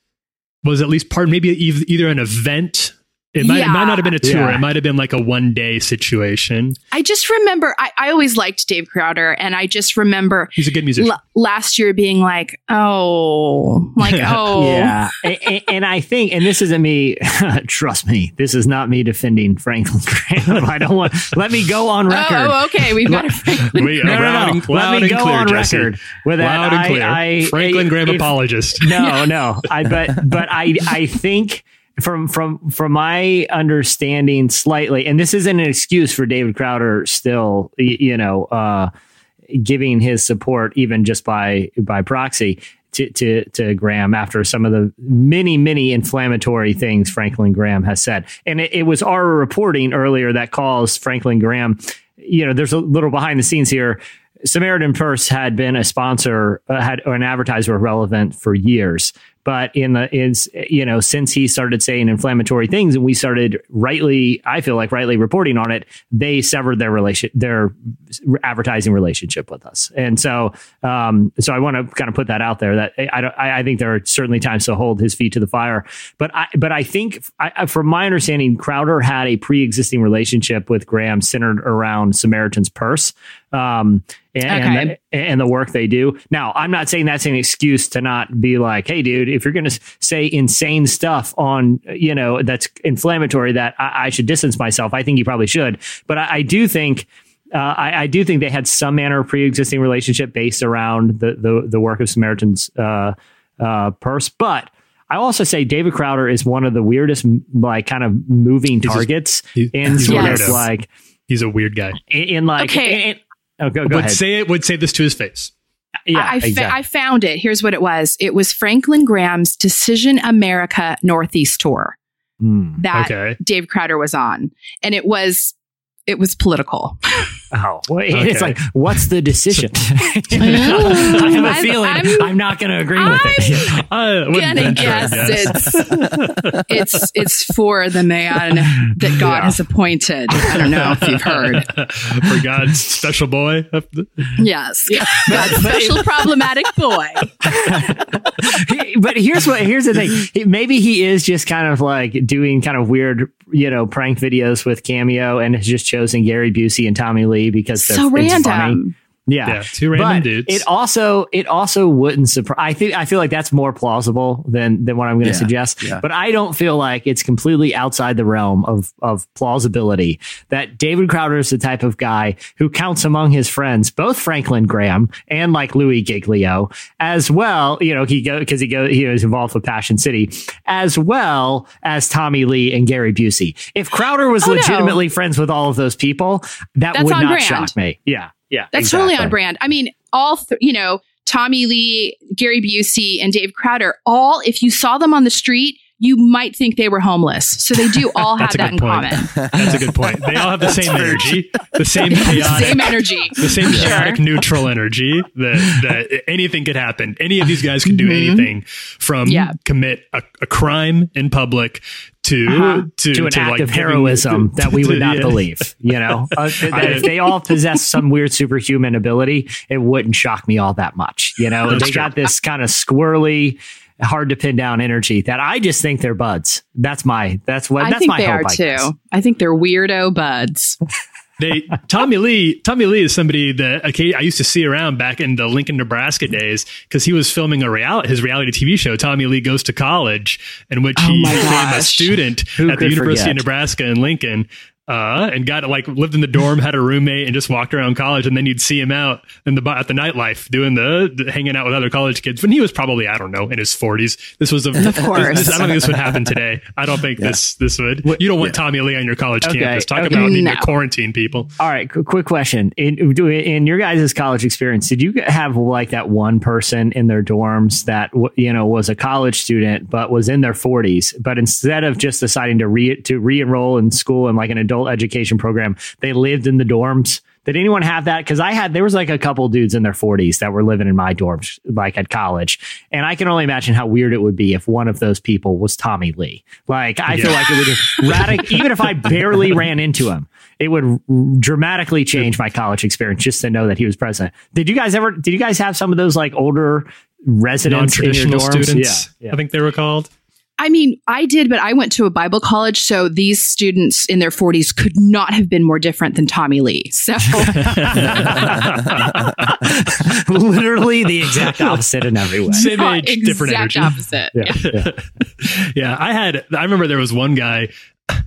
was at least part, maybe either an event it might, yeah. it might not have been a tour. Yeah. It might have been like a one day situation. I just remember, I, I always liked Dave Crowder, and I just remember he's a good musician. L- last year being like, oh, like, oh. yeah. and, and, I think, and this isn't me, trust me, this is not me defending Franklin Graham. I don't want, let me go on oh, record. Oh, okay. We've got a Franklin. we, no, no, no. let me go clear, on Jesse. record with that. Loud and clear. I, I, Franklin Graham if, apologist. No, no. I, but, but I, I think, from from from my understanding slightly and this isn't an excuse for david crowder still you know uh, giving his support even just by by proxy to, to to graham after some of the many many inflammatory things franklin graham has said. And it, it was our reporting earlier that calls franklin graham you know there's a little behind the scenes here. Samaritan Purse had been a sponsor, uh, had an advertiser relevant for years but in the is you know since he started saying inflammatory things and we started rightly i feel like rightly reporting on it they severed their relation their advertising relationship with us. And so um so i want to kind of put that out there that i don't i, I think there are certainly times to hold his feet to the fire. But i but i think I, from my understanding crowder had a pre-existing relationship with graham centered around samaritan's purse um, and, okay. and, and, the work they do. Now, I'm not saying that's an excuse to not be like, hey, dude, if you're going to say insane stuff on, you know, that's inflammatory, that I, I, should distance myself. I think you probably should. But I, I do think. Uh, I, I, do think they had some manner of pre-existing relationship based around the the, the work of Samaritan's uh, uh, purse, but I also say David Crowder is one of the weirdest, like, kind of moving targets in sort yes. of like he's a weird guy. In, in like, okay. In, Oh, go, go would ahead. say it. Would say this to his face. Yeah, I, I, fa- I found it. Here's what it was. It was Franklin Graham's Decision America Northeast tour mm, that okay. Dave Crowder was on, and it was it was political. Oh, well, okay. it's like, what's the decision? I have a I'm, feeling I'm, I'm not going to agree I'm with it. I'm uh, gonna guess it's it's it's for the man that God yeah. has appointed. I don't know if you've heard for God's special boy. yes, God's special problematic boy. but here's what here's the thing. Maybe he is just kind of like doing kind of weird, you know, prank videos with Cameo, and has just chosen Gary Busey and Tommy Lee because so random. Funny. Yeah. yeah, two random but dudes. It also it also wouldn't surprise. I think I feel like that's more plausible than than what I'm going to yeah, suggest. Yeah. But I don't feel like it's completely outside the realm of of plausibility that David Crowder is the type of guy who counts among his friends both Franklin Graham and like Louis Giglio as well. You know, he go because he go he was involved with Passion City as well as Tommy Lee and Gary Busey. If Crowder was oh, legitimately no. friends with all of those people, that that's would not brand. shock me. Yeah. Yeah, that's exactly. totally on brand. I mean, all th- you know, Tommy Lee, Gary Busey, and Dave Crowder. All, if you saw them on the street, you might think they were homeless. So they do all have that in point. common. That's a good point. They all have the same energy, the same chaotic, same energy, the same chaotic neutral energy that, that anything could happen. Any of these guys can do mm-hmm. anything from yeah. commit a, a, crime in public to uh-huh. to, to, an to act like of heroism to, that we would not yeah. believe. You know, uh, that if they all possess some weird superhuman ability, it wouldn't shock me all that much. You know, they true. got this kind of squirrely hard to pin down energy that I just think they're buds. That's my that's what I that's think my they hope, are I too. I think they're weirdo buds. they Tommy Lee. Tommy Lee is somebody that I used to see around back in the Lincoln, Nebraska days because he was filming a reality his reality TV show. Tommy Lee goes to college, in which Oh he became a student Who at the University forget? of Nebraska in Lincoln. Uh, and got like lived in the dorm, had a roommate, and just walked around college. And then you'd see him out in the at the nightlife doing the, the hanging out with other college kids. When he was probably I don't know in his forties. This was a, Of course. this- I don't think this would happen today. I don't think this this would. You don't want Tommy Lee on your college Okay, campus. Talk okay. about needing No. to quarantine people. All right, qu- quick question. In, in your guys' college experience, did you have like that one person in their dorms that you know was a college student but was in their 40s, but instead of just deciding to re to re-enroll in school and like an adult education program, they lived in the dorms? Did anyone have that? Because I had there was like a couple dudes in their 40s that were living in my dorms, like at college, and I can only imagine how weird it would be if one of those people was Tommy Lee. Like I feel like it would radic- even if I barely ran into him, it would dramatically change my college experience just to know that he was present. Did you guys ever? Did you guys have some of those like older residents in your Non-traditional dorms? students, Yeah, yeah. I think they were called. I mean, I did, but I went to a Bible college, so these students in their 40s could not have been more different than Tommy Lee. So, literally the exact opposite in every way. Same not age, different exact energy. opposite. Yeah, yeah. yeah, I had. I remember there was one guy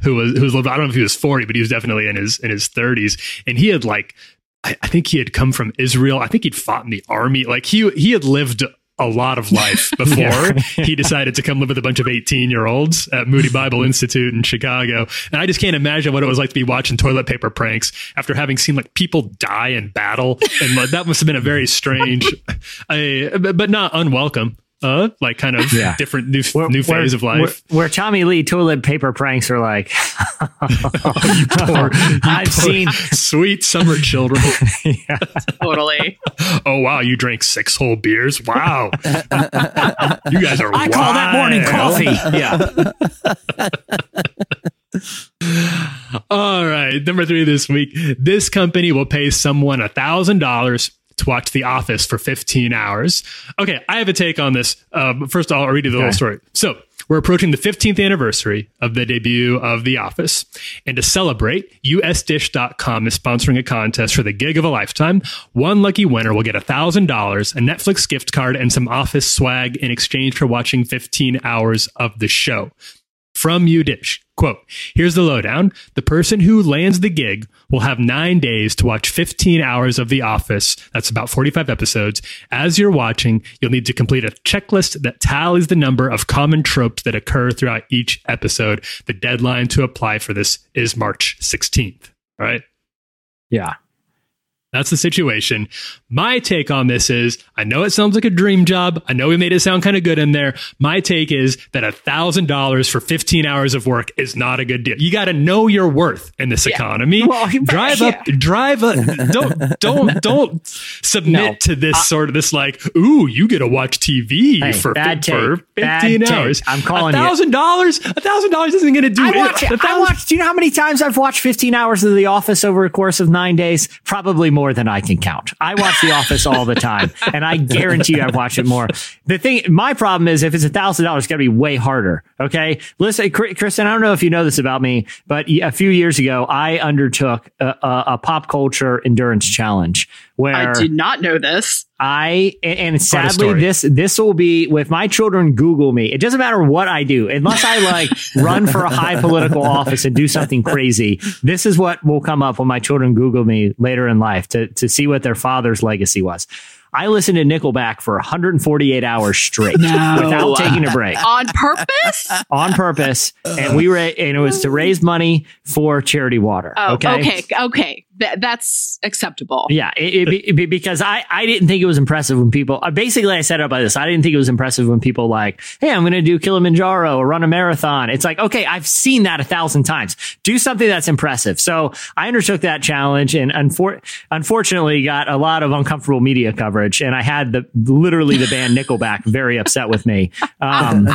who was who was. I don't know if he was forty, but he was definitely in his in his thirties, and he had like. I, I think he had come from Israel. I think he'd fought in the army. Like he he had lived a lot of life before he decided to come live with a bunch of 18 year olds at Moody Bible Institute in Chicago. And I just can't imagine what it was like to be watching toilet paper pranks after having seen like people die in battle. And that must have been a very strange, I, but not unwelcome. Uh, like kind of Yeah. different new, Where- new where- phase of life. Where, where Tommy Lee toilet paper pranks are like, you poor, you I've poor seen- sweet summer children. Totally. oh wow, you drank six whole beers. Wow, you guys are. I call that morning coffee. Yeah. All right, number three this week. This company will pay someone a thousand dollars to watch The Office for 15 hours. Okay, I have a take on this. Um, first, I'll read you the whole story. So, we're approaching the 15th anniversary of the debut of The Office. And to celebrate, USDish.com is sponsoring a contest for the gig of a lifetime. One lucky winner will get $1,000, a Netflix gift card, and some Office swag in exchange for watching 15 hours of the show from UDish. Quote, here's the lowdown. The person who lands the gig will have nine days to watch 15 hours of The Office. That's about 45 episodes. As you're watching, you'll need to complete a checklist that tallies the number of common tropes that occur throughout each episode. The deadline to apply for this is March 16th. All right. Yeah. That's the situation. My take on this is I know it sounds like a dream job. I know we made it sound kind of good in there. My take is that a thousand dollars for 15 hours of work is not a good deal. You got to know your worth in this economy. Well, drive yeah. up, drive up. Don't, don't, don't submit No. to this sort of this like, ooh, you get to watch TV Hey, for, bad for take. Bad 15 take. hours. I'm calling a you. thousand dollars. A thousand dollars isn't going to do I it. watch, I watched, do you know how many times I've watched 15 hours of The Office over a course of nine days? Probably more than I can count. I watch The Office all the time, and I guarantee you I've watched it more. The thing, my problem is if it's a thousand dollars, it's got to be way harder. Okay. Listen, Kristen, I don't know if you know this about me, but a few years ago, I undertook a, a, a pop culture endurance challenge where I did not know this. I and, and sadly this this will be with my children Google me. It doesn't matter what I do unless I like run for a high political office and do something crazy. This is what will come up when my children Google me later in life to to see what their father's legacy was. I listened to Nickelback for 148 hours straight No. without taking a break On purpose? on purpose, and we were and it was to raise money for charity water. Oh, okay. okay. Okay. Th- that's acceptable. Yeah, it, it, be- be- because I, I didn't think it was impressive when people. Uh, basically, I set it up by this. I didn't think it was impressive when people like, "Hey, I'm going to do Kilimanjaro or run a marathon." It's like, okay, I've seen that a thousand times. Do something that's impressive. So I undertook that challenge, and unfor- unfortunately, got a lot of uncomfortable media coverage. And I had the literally the band Nickelback very upset with me. Um,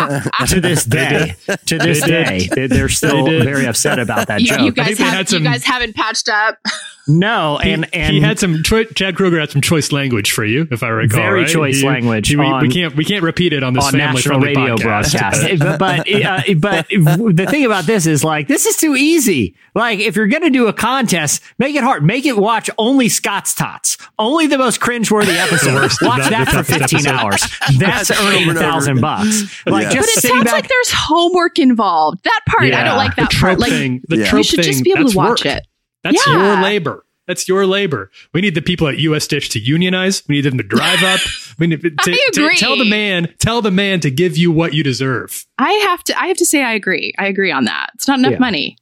to this day, to this They day, they- they're still They very upset about that You, joke. you guys have, had some- you guys haven't patched up. No, and he, and he had some. Chad Kroeger had some choice language for you, if I recall. Very right? choice he, language. He, on, we can't we can't repeat it on this on family national radio podcast. broadcast. but but, uh, but the thing about this is like this is too easy. Like if you're gonna do a contest, make it hard. Make it watch only Scott's tots, only the most cringeworthy episode. watch that, for 15 episode. hours. That's earning a thousand bucks. Like yeah. just but it sounds back, like there's homework involved. That part yeah. I don't like that part. Like thing, the yeah. trope you should thing, just be able to watch work. it. That's yeah. your labor. That's your labor. We need the people at US Dish to unionize. We need them to drive up. We need to, to, to, tell the man, tell the man to give you what you deserve. I have to. I have to say, I agree. I agree on that. It's not enough yeah. money.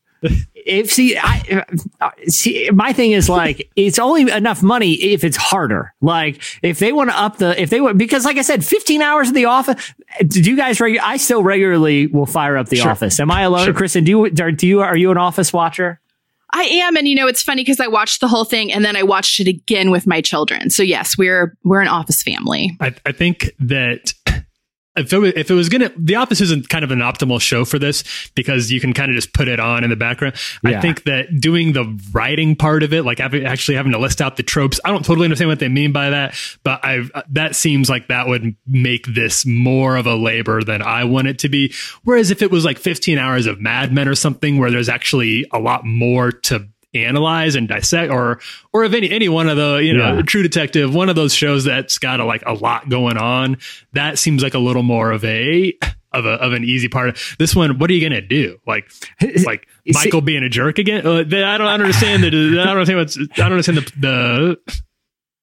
If see, I uh, see, my thing is like it's only enough money if it's harder. Like if they want to up the, if they want, because like I said, 15 hours of the office. Do you guys? Regu- I still regularly will fire up the sure. office. Am I alone, sure. Kristen? Do you? Do you? Are you an office watcher? I am, and you know, it's funny because I watched the whole thing and then I watched it again with my children. So yes, we're we're an office family. I, I think that if it was, if it was gonna, The Office isn't kind of an optimal show for this because you can kind of just put it on in the background. Yeah. I think that doing the writing part of it, like actually having to list out the tropes, I don't totally understand what they mean by that, but I uh, that seems like that would make this more of a labor than I want it to be. Whereas if it was like 15 hours of Mad Men or something where there's actually a lot more to analyze and dissect or or if any any one of the you know yeah. true detective one of those shows that's got a, like a lot going on that seems like a little more of a of a of an easy part. This one what are you gonna do? Like like michael being a jerk again? Uh, i don't understand the i don't understand what's i don't understand the, the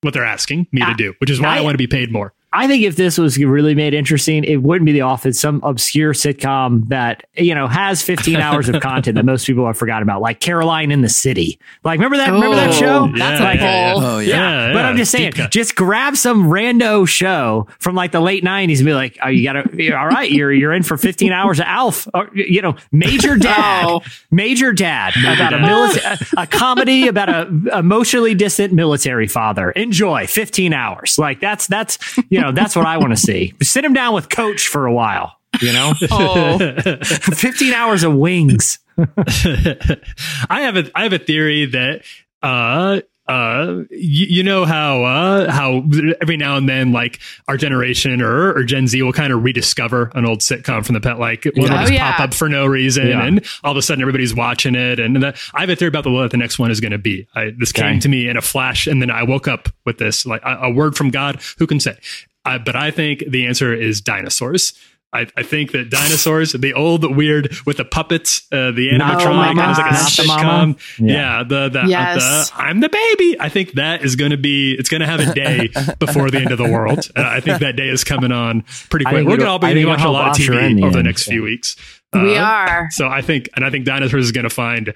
what they're asking me I, to do which is why I, I want to be paid more I think if this was really made interesting, it wouldn't be The Office, some obscure sitcom that, you know, has 15 hours of content that most people have forgotten about, like Caroline in the City. Like, remember that? Oh, remember that oh, show? Yeah, That's like, yeah, oh, yeah. yeah. But I'm just saying, just grab some rando show from like the late 90s and be like, oh, you gotta, all right, you're, you're in for 15 hours of Alf, or, you know, Major Dad, oh. Major Dad, Major about Dad. a, military, a, a comedy about a emotionally distant military father. Enjoy 15 hours. Like, that's, that's, you know, know, that's what I want to see. Sit him down with coach for a while, you know? Oh. 15 hours of wings. I have a I have a theory that uh uh you, you know how uh how every now and then like our generation or or Gen Z will kind of rediscover an old sitcom from the pet like one yeah. will just oh, yeah. pop up for no reason yeah. and all of a sudden everybody's watching it and the, I have a theory about the what the next one is going to be. I, this okay. came to me in a flash and then I woke up with this like a, a word from God. Who can say? I, but I think the answer is dinosaurs. I, I, think that dinosaurs, the old weird with the puppets, uh, the animatronic, oh like a sitcom. Yeah. yeah, the the, yes. uh, the, I'm the baby. I think that is going to be. It's going to have a day before the end of the world. Uh, I think that day is coming on pretty quick. We're going to all be watching a lot of TV over the next few weeks. we uh, are. So I think, and I think dinosaurs is going to find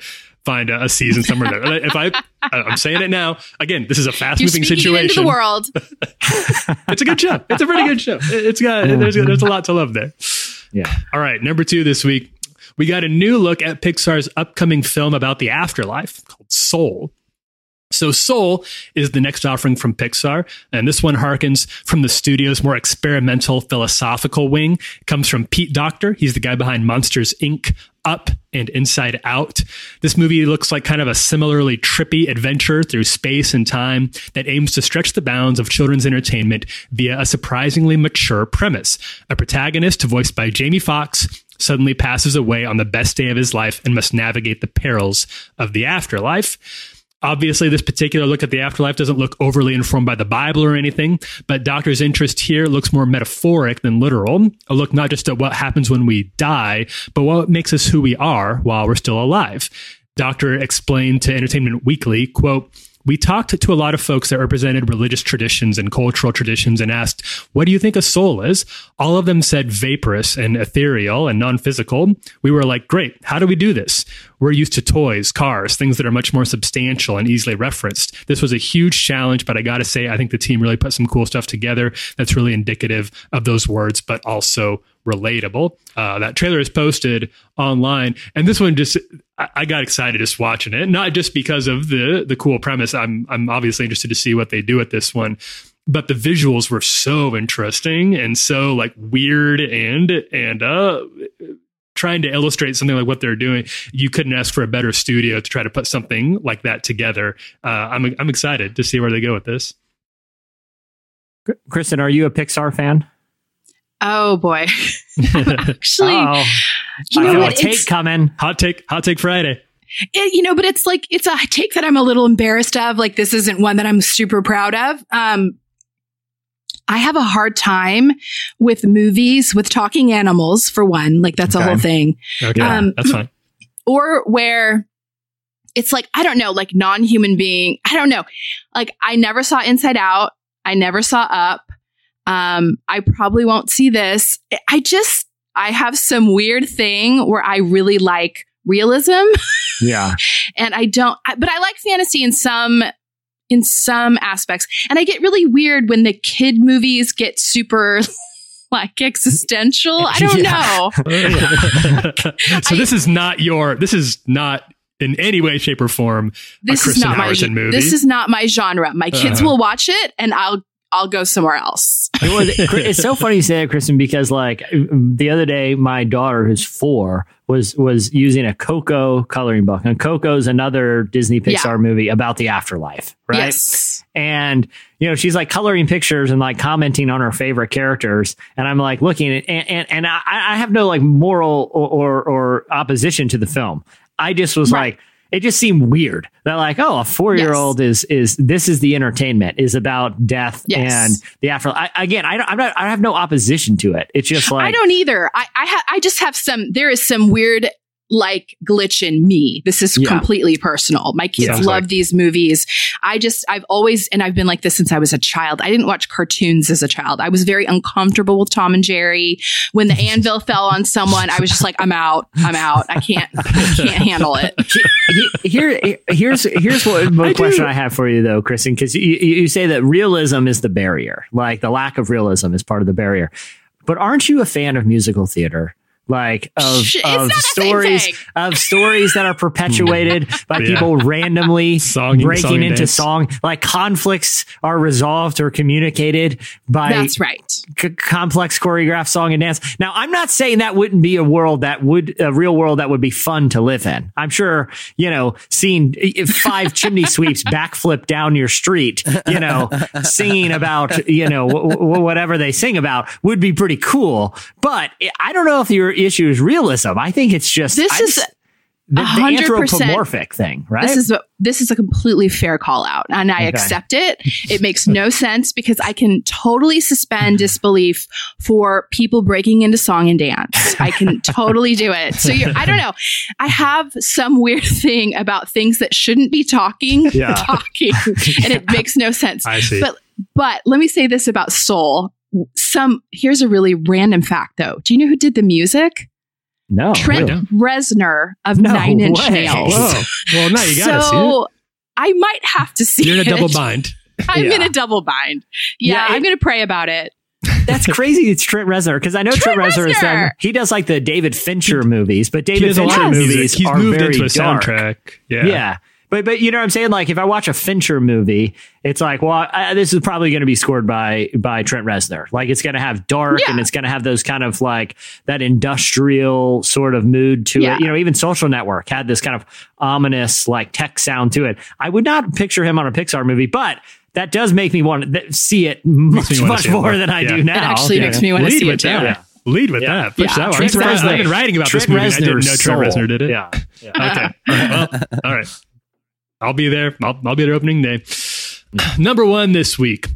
find a, a season somewhere there. If I, I'm saying it now. Again, this is a fast moving situation. the world. it's a good show. It's a pretty good show. It's got mm-hmm. there's there's a lot to love there. Yeah. All right, number two this week, we got a new look at Pixar's upcoming film about the afterlife called Soul. So Soul is the next offering from Pixar, and this one harkens from the studio's more experimental philosophical wing. It comes from Pete Docter. He's the guy behind Monsters Inc., Up, and Inside Out. This movie looks like kind of a similarly trippy adventure through space and time that aims to stretch the bounds of children's entertainment via a surprisingly mature premise. A protagonist voiced by Jamie Foxx suddenly passes away on the best day of his life and must navigate the perils of the afterlife. Obviously, this particular look at the afterlife doesn't look overly informed by the Bible or anything, but Docter's interest here looks more metaphoric than literal. A look not just at what happens when we die, but what makes us who we are while we're still alive. Doctor explained to Entertainment Weekly, quote, we talked to a lot of folks that represented religious traditions and cultural traditions and asked, what do you think a soul is? All of them said vaporous and ethereal and non physical. We were like, great. How do we do this? We're used to toys, cars, things that are much more substantial and easily referenced. This was a huge challenge, but I got to say, I think the team really put some cool stuff together that's really indicative of those words, but also relatable. Uh, that trailer is posted online, and this one just I, I, got excited just watching it, not just because of the the cool premise. I'm I'm obviously interested to see what they do with this one, but the visuals were so interesting and so like weird and and uh trying to illustrate something like what they're doing, you couldn't ask for a better studio to try to put something like that together. Uh, I'm I'm excited to see where they go with this. Kristen, are you a Pixar fan? Oh boy, actually, oh, you know what? Take coming. Hot take. Hot take Friday. It, you know, but it's like it's a take that I'm a little embarrassed of. Like this isn't one that I'm super proud of. Um, I have a hard time with movies with talking animals. For one, like that's okay. a whole thing. Okay, um, that's fine. Or where it's like I don't know, like non-human being. I don't know. Like I never saw Inside Out. I never saw Up. Um, I probably won't see this. I just I have some weird thing where I really like realism. Yeah. and I don't, but I like fantasy in some in some aspects. And I get really weird when the kid movies get super like existential. I don't know. so this is not your this is not in any way, shape, or form this is not my, movie. This is not my genre. My kids uh will watch it and I'll I'll go somewhere else. it's so funny you say that, Kristen, because like the other day, my daughter, who's four, was was using a Coco coloring book, and Coco's another Disney Pixar yeah. movie about the afterlife, right? Yes. And you know, she's like coloring pictures and like commenting on her favorite characters, and I'm like looking at, and and, and I, I have no like moral or, or, or opposition to the film. I just was right. like it just seemed weird that like oh a four year old is is this is the entertainment is about death yes. and the after I, again I don't, I'm not I have no opposition to it. It's just like I don't either. I I, ha- I just have some there is some weird like glitch in me. This is yeah. completely personal. My kids Sounds love like- these movies. I just, I've always, and I've been like this since I was a child. I didn't watch cartoons as a child. I was very uncomfortable with Tom and Jerry. When the anvil fell on someone, I was just like, I'm out. I'm out. I can't, I can't handle it. Here, here's, here's what one question I have for you though, Kristen, because you, you say that realism is the barrier. Like the lack of realism is part of the barrier. But aren't you a fan of musical theater? Like of, of stories of stories that are perpetuated by yeah. people randomly Songing, breaking into dance. song. Like conflicts are resolved or communicated by that's right. c- complex choreographed song and dance. Now i'm not saying that wouldn't be a world that would a real world that would be fun to live in. I'm sure you know seeing five chimney sweeps backflip down your street you know singing about you know w- w- whatever they sing about would be pretty cool. But i don't know if you're issue is realism. I think it's just this I is just, the, the, anthropomorphic thing, right? This is a, this is a completely fair call out, and I okay. accept it. It makes no sense because I can totally suspend mm-hmm. disbelief for people breaking into song and dance. I can totally do it. So I don't know. I have some weird thing about things that shouldn't be talking, yeah. talking, and it makes no sense. I see. But but let me say this about Soul some here's a really random fact though. Do you know who did the music? No. Trent really? Reznor of no Nine Inch way. Nails. Whoa. Well, now you gotta so, see it. I might have to see You're in a double bind. I'm yeah. in a double bind. Yeah, yeah I'm going to pray about it. That's crazy. It's Trent Reznor because I know Trent, Trent Reznor, is done. He does like the David Fincher movies, but David Fincher movies He's are moved very into a dark. soundtrack. Yeah, yeah. But but you know what I'm saying? Like if I watch a Fincher movie, it's like, well, I, this is probably going to be scored by by Trent Reznor. Like it's going to have dark yeah. and it's going to have those kind of like that industrial sort of mood to yeah. it. You know, even Social Network had this kind of ominous like tech sound to it. I would not picture him on a Pixar movie, but that does make me want to see it much much more than I yeah. do now. It actually makes me want to see it too. Yeah. Lead with yeah. that. Push yeah. that Trent Reznor, I've been writing about Trent this movie. Reznor I didn't know Trent Reznor did it. Yeah. yeah. Okay. well, all right. I'll be there. I'll, I'll be there opening day. Number one this week,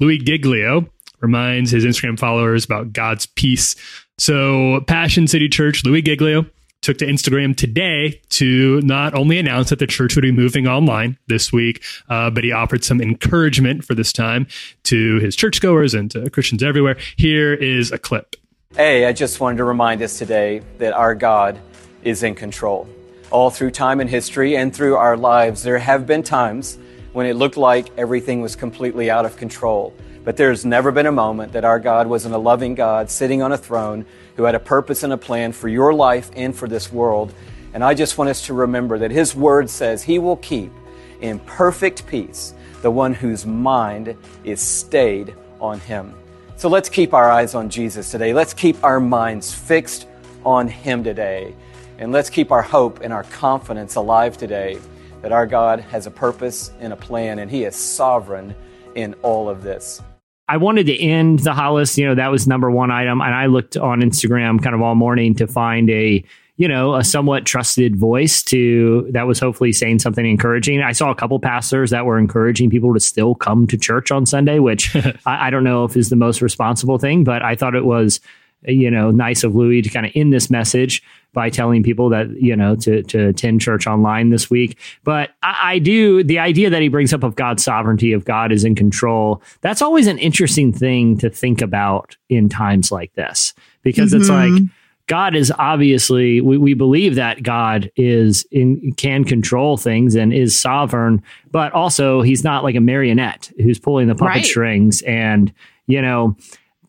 Louis Giglio reminds his Instagram followers about God's peace. So, Passion City Church, Louis Giglio took to Instagram today to not only announce that the church would be moving online this week, uh, but he offered some encouragement for this time to his churchgoers and to Christians everywhere. Here is a clip. Hey, I just wanted to remind us today that our God is in control all through time and history and through our lives, there have been times when it looked like everything was completely out of control. But there's never been a moment that our God wasn't a loving God sitting on a throne who had a purpose and a plan for your life and for this world. And I just want us to remember that His Word says He will keep in perfect peace the one whose mind is stayed on Him. So let's keep our eyes on Jesus today. Let's keep our minds fixed on Him today. And let's keep our hope and our confidence alive today that our God has a purpose and a plan, and He is sovereign in all of this. I wanted to end the Hollis, you know, that was number one item. And I looked on Instagram kind of all morning to find a, you know, a somewhat trusted voice to that was hopefully saying something encouraging. I saw a couple pastors that were encouraging people to still come to church on Sunday, which I, I, don't know if is the most responsible thing, but I thought it was, you know, nice of Louis to kind of end this message by telling people that you know to to attend church online this week. But I, I, do the idea that he brings up of God's sovereignty, of God is in control. That's always an interesting thing to think about in times like this because mm-hmm. it's like. God is obviously we, we believe that God is in can control things and is sovereign, but also he's not like a marionette who's pulling the puppet right. strings and you know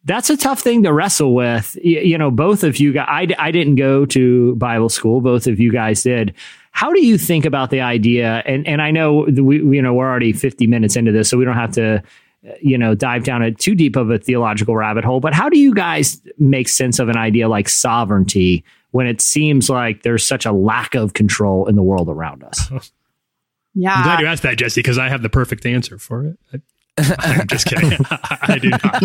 that's a tough thing to wrestle with. You, you know, both of you guys, I, I didn't go to Bible school. Both of you guys did. How do you think about the idea? And, and I know we, you know, we're already 50 minutes into this, so we don't have to, you know, dive down a too deep of a theological rabbit hole, but how do you guys make sense of an idea like sovereignty when it seems like there's such a lack of control in the world around us? Yeah. I'm glad you asked that, Jesse, because I have the perfect answer for it. I'm just kidding. I do not.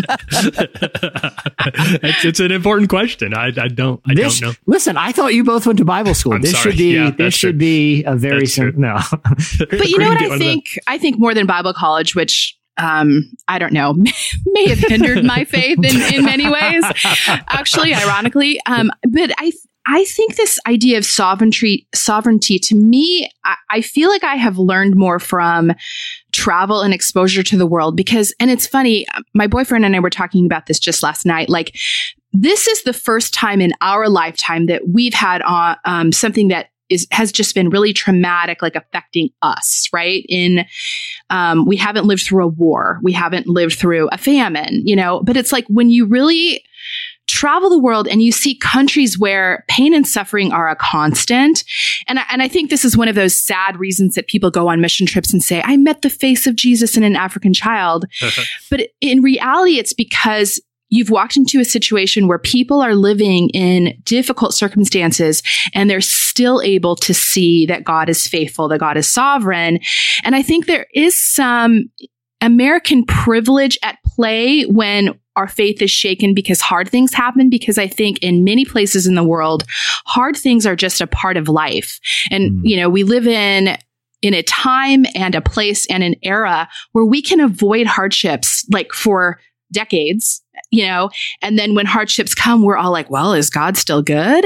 it's, it's, an important question. I, I don't. I this, don't know. Listen, I thought you both went to Bible school. I'm this sorry. should be. Yeah, this should true. be a very sim- no. but you know what I think? I think more than Bible college, which um, I don't know, may have hindered my faith in, in many ways. Actually, ironically, um, but I I think this idea of sovereignty, sovereignty to me, I, I, feel like I have learned more from travel and exposure to the world because, and it's funny, my boyfriend and I were talking about this just last night. Like, this is the first time in our lifetime that we've had uh, um, something that is has just been really traumatic, like affecting us, right? In um, we haven't lived through a war, we haven't lived through a famine, you know. But it's like when you really travel the world and you see countries where pain and suffering are a constant. And I, and I think this is one of those sad reasons that people go on mission trips and say, I met the face of Jesus in an African child. but in reality, it's because you've walked into a situation where people are living in difficult circumstances and they're still able to see that God is faithful, that God is sovereign. And I think there is some American privilege at play when our faith is shaken because hard things happen because I think in many places in the world, hard things are just a part of life. And, mm. you know, we live in in a time and a place and an era where we can avoid hardships like for decades, you know, and then when hardships come, we're all like, well, is God still good?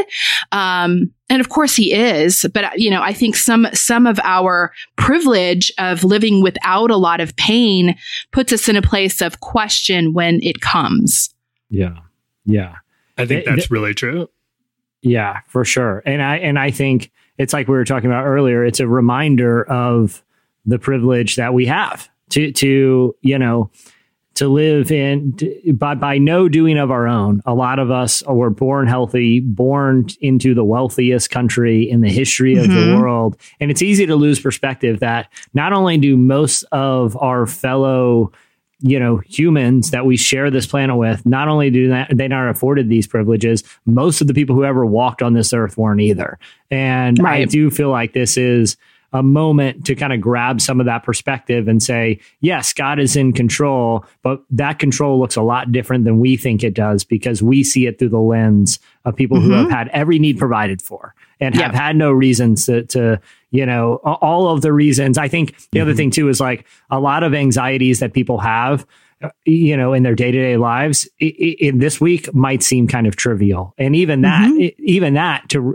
Um, and of course he is, but you know, I think some, some of our privilege of living without a lot of pain puts us in a place of question when it comes. Yeah. Yeah. I think that's really true. Yeah, for sure. And I, and I think it's like we were talking about earlier. It's a reminder of the privilege that we have to, to, you know, to live in by by no doing of our own. A lot of us were born healthy, born into the wealthiest country in the history of mm-hmm. the world, and it's easy to lose perspective that not only do most of our fellow you know humans that we share this planet with not only do that they not afforded these privileges most of the people who ever walked on this earth weren't either and right. i do feel like this is a moment to kind of grab some of that perspective and say, yes, God is in control, but that control looks a lot different than we think it does because we see it through the lens of people mm-hmm. who have had every need provided for and have had no reasons to, to, you know, all of the reasons. I think the mm-hmm. other thing too is like a lot of anxieties that people have uh, you know in their day-to-day lives in this week might seem kind of trivial and even that mm-hmm. even that to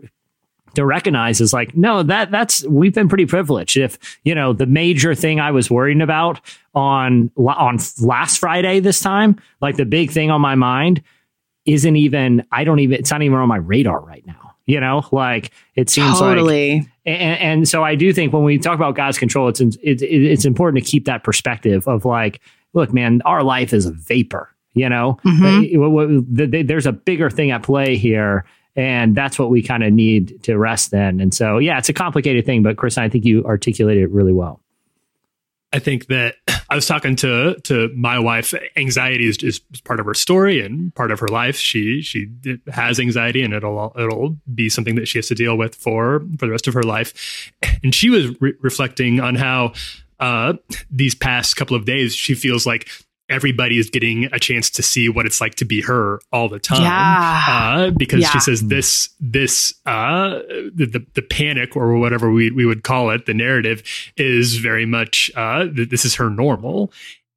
to recognize is like, no, that that's we've been pretty privileged. If you know the major thing I was worrying about on on last Friday this time, like the big thing on my mind, isn't even I don't even it's not even on my radar right now. You know, like it seems totally. like, and, and so I do think when we talk about God's control, it's it's it's important to keep that perspective of like, look, man, our life is a vapor. You know, mm-hmm. there's a bigger thing at play here and that's what we kind of need to rest then. And so, yeah, it's a complicated thing, but Chris, I think you articulated it really well. I think that I was talking to to my wife. Anxiety is, is part of her story and part of her life. She she has anxiety, and it'll it'll be something that she has to deal with for for the rest of her life. And she was re- reflecting on how uh, these past couple of days she feels like everybody is getting a chance to see what it's like to be her all the time. Yeah. Uh, because yeah. she says this, this, uh, the, the, the, panic or whatever we, we would call it, the narrative is very much, uh, this is her normal.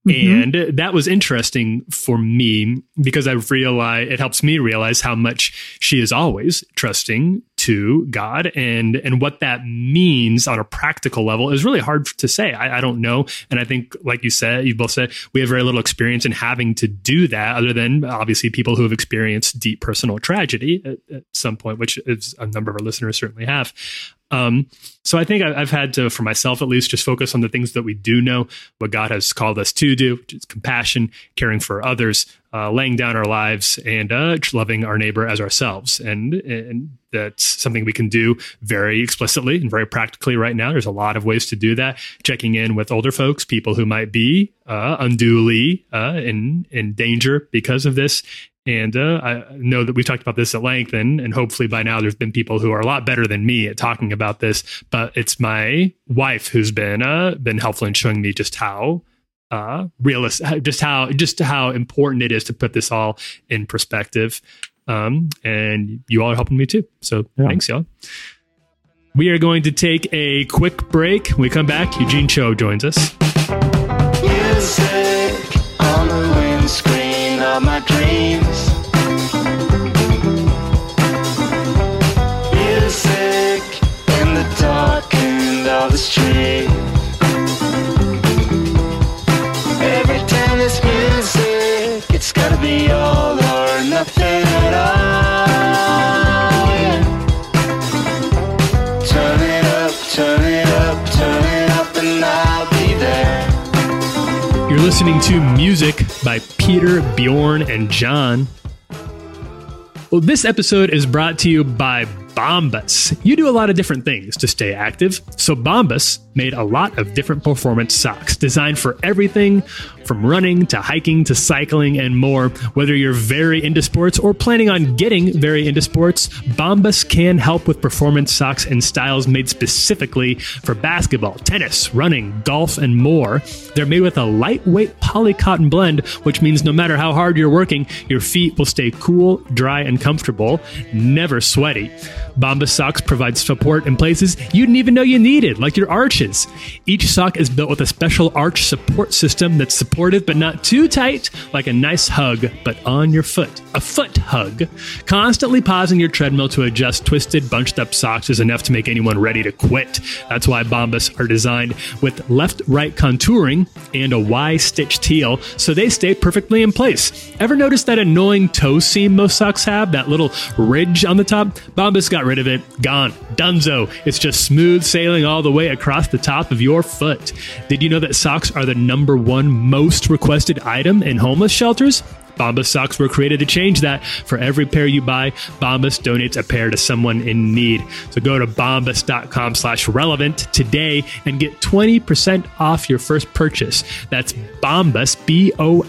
Mm-hmm. And that was interesting for me because I realize it helps me realize how much she is always trusting to God and and what that means on a practical level is really hard to say. I, I, don't know, and I think, like you said, you both said we have very little experience in having to do that, other than obviously people who have experienced deep personal tragedy at, at some point, which is a number of our listeners certainly have. Um, so I think I've had to, for myself at least, just focus on the things that we do know, what God has called us to do, which is compassion, caring for others, uh, laying down our lives, and uh, loving our neighbor as ourselves. And, and that's something we can do very explicitly and very practically right now. There's a lot of ways to do that. Checking in with older folks, people who might be uh, unduly uh, in in danger because of this, and uh, I know that we've talked about this at length, and, and hopefully by now there's been people who are a lot better than me at talking about this. But it's my wife who's been uh, been helpful in showing me just how uh, realist, just how just how important it is to put this all in perspective. Um, and you all are helping me too. So yeah. thanks, y'all. We are going to take a quick break. When we come back, Eugene Cho joins us. Music on the windscreen of my dreams. Listening to music by Peter, Bjorn, and John. Well, this episode is brought to you by Bombas. You do a lot of different things to stay active, so Bombas made a lot of different performance socks designed for everything from running to hiking to cycling and more. Whether you're very into sports or planning on getting very into sports, Bombas can help with performance socks and styles made specifically for basketball, tennis, running, golf, and more. They're made with a lightweight poly cotton blend, which means no matter how hard you're working, your feet will stay cool, dry, and comfortable, never sweaty. Bombas socks provides support in places you didn't even know you needed, like your arches. Each sock is built with a special arch support system that's supportive but not too tight, like a nice hug, but on your foot. A foot hug. Constantly pausing your treadmill to adjust twisted, bunched up socks is enough to make anyone ready to quit. That's why Bombas are designed with left right contouring and a Y stitched heel, so they stay perfectly in place. Ever notice that annoying toe seam most socks have? That little ridge on the top? Bombas got rid of it. Gone. Dunzo. It's just smooth sailing all the way across the top of your foot. Did you know that socks are the number one most requested item in homeless shelters? Bombas socks were created to change that. For every pair you buy, Bombas donates a pair to someone in need. So go to bombas.com slash relevant today and get 20% off your first purchase. That's Bombas, B-O-M-B-A-S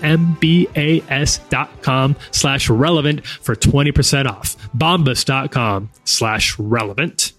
dot com slash relevant for 20% off. Bombas.com slash relevant.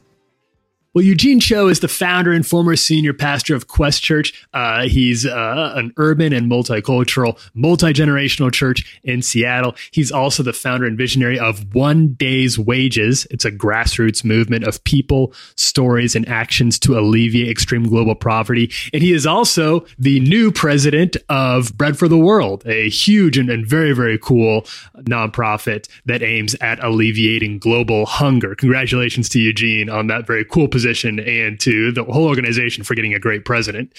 Well, Eugene Cho is the founder and former senior pastor of Quest Church. Uh, he's uh, an urban and multicultural, multi generational church in Seattle. He's also the founder and visionary of One Day's Wages. It's a grassroots movement of people, stories, and actions to alleviate extreme global poverty. And he is also the new president of Bread for the World, a huge and, and very, very cool nonprofit that aims at alleviating global hunger. Congratulations to Eugene on that very cool position position and to the whole organization for getting a great president.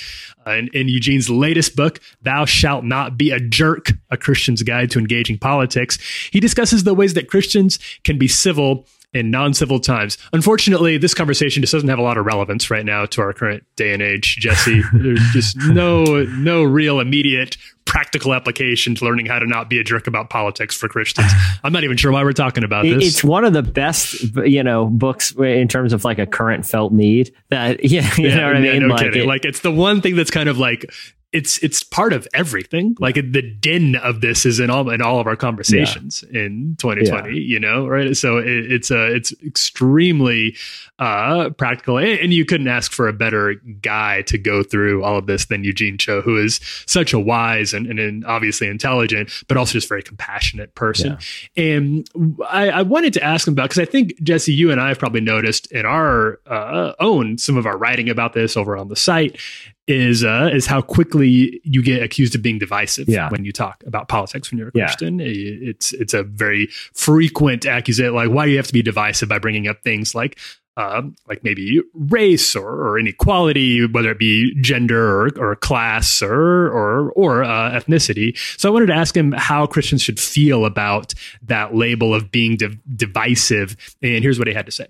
Uh, and in Eugene's latest book, Thou Shalt Not Be a Jerk, A Christian's Guide to Engaging Politics, he discusses the ways that Christians can be civil in non-civil times. Unfortunately, this conversation just doesn't have a lot of relevance right now to our current day and age, Jesse. There's just no no real immediate practical application to learning how to not be a jerk about politics for Christians. I'm not even sure why we're talking about this. It's one of the best, you know, books in terms of like a current felt need that, yeah, you yeah, know what I mean? No like, kidding. It, like it's the one thing that's kind of like it's it's part of everything. Like the din of this is in all in all of our conversations yeah. in 2020. Yeah. You know, right? So it, it's a it's extremely uh, practical, and, and, you couldn't ask for a better guy to go through all of this than Eugene Cho, who is such a wise and, and, and obviously intelligent, but also just very compassionate person. Yeah. And I, I, wanted to ask him about because I think Jesse, you and I have probably noticed in our uh, own some of our writing about this over on the site is uh, is how quickly you get accused of being divisive yeah. when you talk about politics when you're a Christian. Yeah. It's it's a very frequent accusation. Like, why do you have to be divisive by bringing up things like uh, like maybe race or, or, inequality, whether it be gender or, or class or or, or uh, ethnicity. So I wanted to ask him how Christians should feel about that label of being div- divisive. And here's what he had to say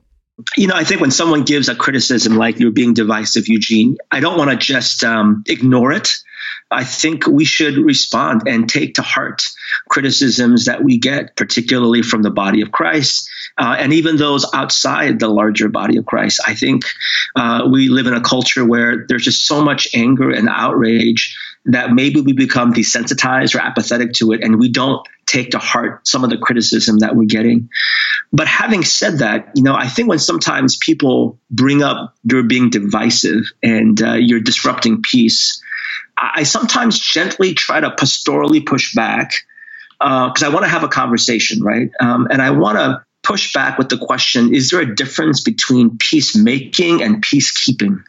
you know, I think when someone gives a criticism like you're being divisive, Eugene, I don't want to just um, ignore it. I think we should respond and take to heart criticisms that we get, particularly from the body of Christ, uh, and even those outside the larger body of Christ. I think uh, we live in a culture where there's just so much anger and outrage that maybe we become desensitized or apathetic to it, and we don't take to heart some of the criticism that we're getting. But having said that, you know, I think when sometimes people bring up you're being divisive and uh, you're disrupting peace, I sometimes gently try to pastorally push back because uh, I want to have a conversation, right? Um, and I want to push back with the question is there a difference between peacemaking and peacekeeping?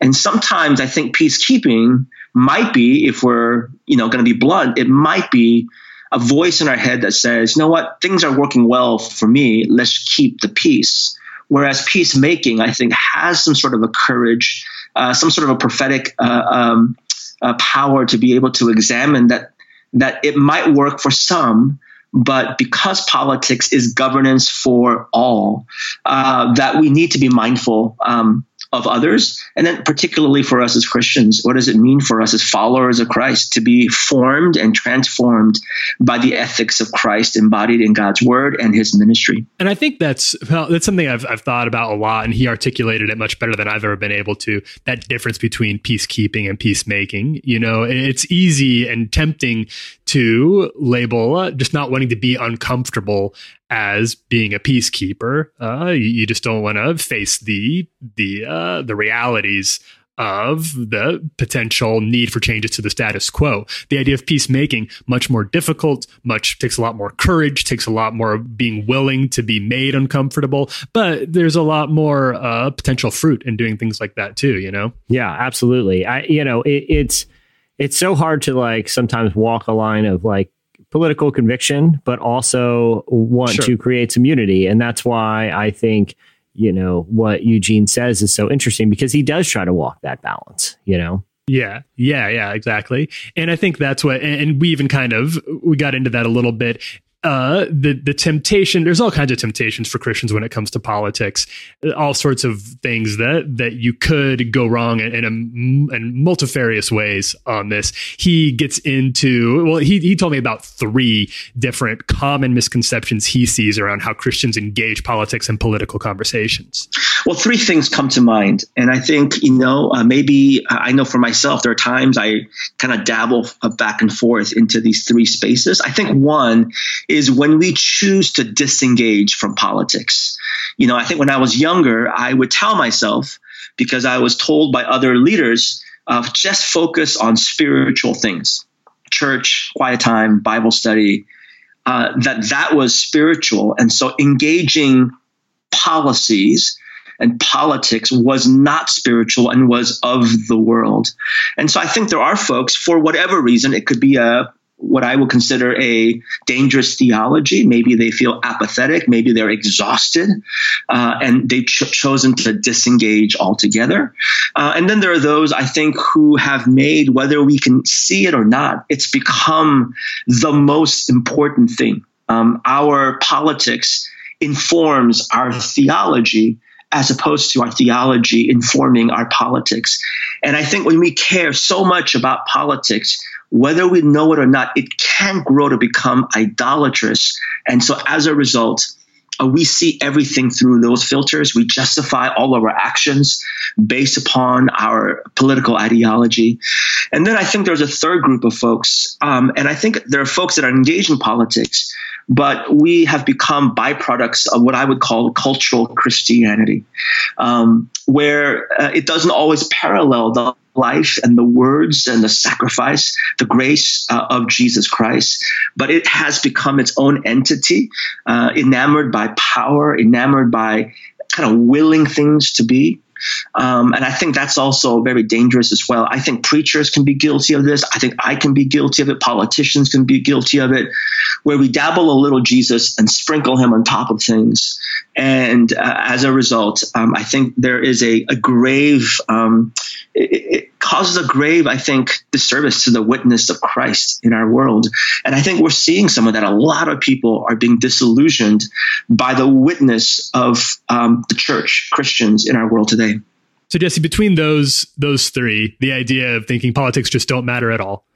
And sometimes I think peacekeeping might be, if we're you know going to be blunt, it might be a voice in our head that says, you know what, things are working well for me. Let's keep the peace. Whereas peacemaking, I think, has some sort of a courage, uh, some sort of a prophetic uh, um, uh, power to be able to examine that that it might work for some, but because politics is governance for all, uh, that we need to be mindful um, of others. And then, particularly for us as Christians, what does it mean for us as followers of Christ to be formed and transformed by the ethics of Christ embodied in God's word and his ministry? And I think that's well, that's something I've, I've thought about a lot, and he articulated it much better than I've ever been able to. That difference between peacekeeping and peacemaking. You know, it's easy and tempting to label just not wanting to be uncomfortable as being a peacekeeper. Uh, you, you, just don't want to face the the uh, the realities of the potential need for changes to the status quo. The idea of peacemaking much more difficult, much takes a lot more courage, takes a lot more being willing to be made uncomfortable. But there's a lot more uh, potential fruit in doing things like that too. You know? Yeah, absolutely. I you know it, it's it's so hard to like sometimes walk a line of like political conviction, but also want sure. to create some unity. And that's why I think, you know, what Eugene says is so interesting because he does try to walk that balance, you know? Yeah, yeah, yeah, exactly. And I think that's what, and we even kind of, we got into that a little bit uh, the the temptation. There's all kinds of temptations for Christians when it comes to politics. All sorts of things that that you could go wrong in, in, a, in multifarious ways on this. He gets into well, he he told me about three different common misconceptions he sees around how Christians engage politics and political conversations. Well, three things come to mind, and I think you know uh, maybe I know for myself there are times I kind of dabble back and forth into these three spaces. I think one is when we choose to disengage from politics. You know, I think when I was younger, I would tell myself, because I was told by other leaders, uh, just focus on spiritual things church, quiet time, Bible study, uh, that that was spiritual. And so engaging policies and politics was not spiritual and was of the world. And so I think there are folks, for whatever reason, it could be a what I would consider a dangerous theology. Maybe they feel apathetic, maybe they're exhausted, uh, and they've ch- chosen to disengage altogether. Uh, and then there are those, I think, who have made, whether we can see it or not, it's become the most important thing. Um, our politics informs our theology as opposed to our theology informing our politics. And I think when we care so much about politics, whether we know it or not, it can grow to become idolatrous. And so as a result, uh, we see everything through those filters. We justify all of our actions based upon our political ideology. And then I think there's a third group of folks, um, and I think there are folks that are engaged in politics, but we have become byproducts of what I would call cultural Christianity, um, where uh, it doesn't always parallel the life and the words and the sacrifice, the grace uh, of Jesus Christ. But it has become its own entity, uh, enamored by power, enamored by kind of willing things to be. Um, and I think that's also very dangerous as well. I think preachers can be guilty of this. I think I can be guilty of it. Politicians can be guilty of it, where we dabble a little Jesus and sprinkle him on top of things. And uh, as a result, um, I think there is a, a grave, um, it, it, causes a grave, I think, disservice to the witness of Christ in our world. And I think we're seeing some of that. A lot of people are being disillusioned by the witness of um, the church, Christians in our world today. So Jesse, between those those three, the idea of thinking politics just don't matter at all,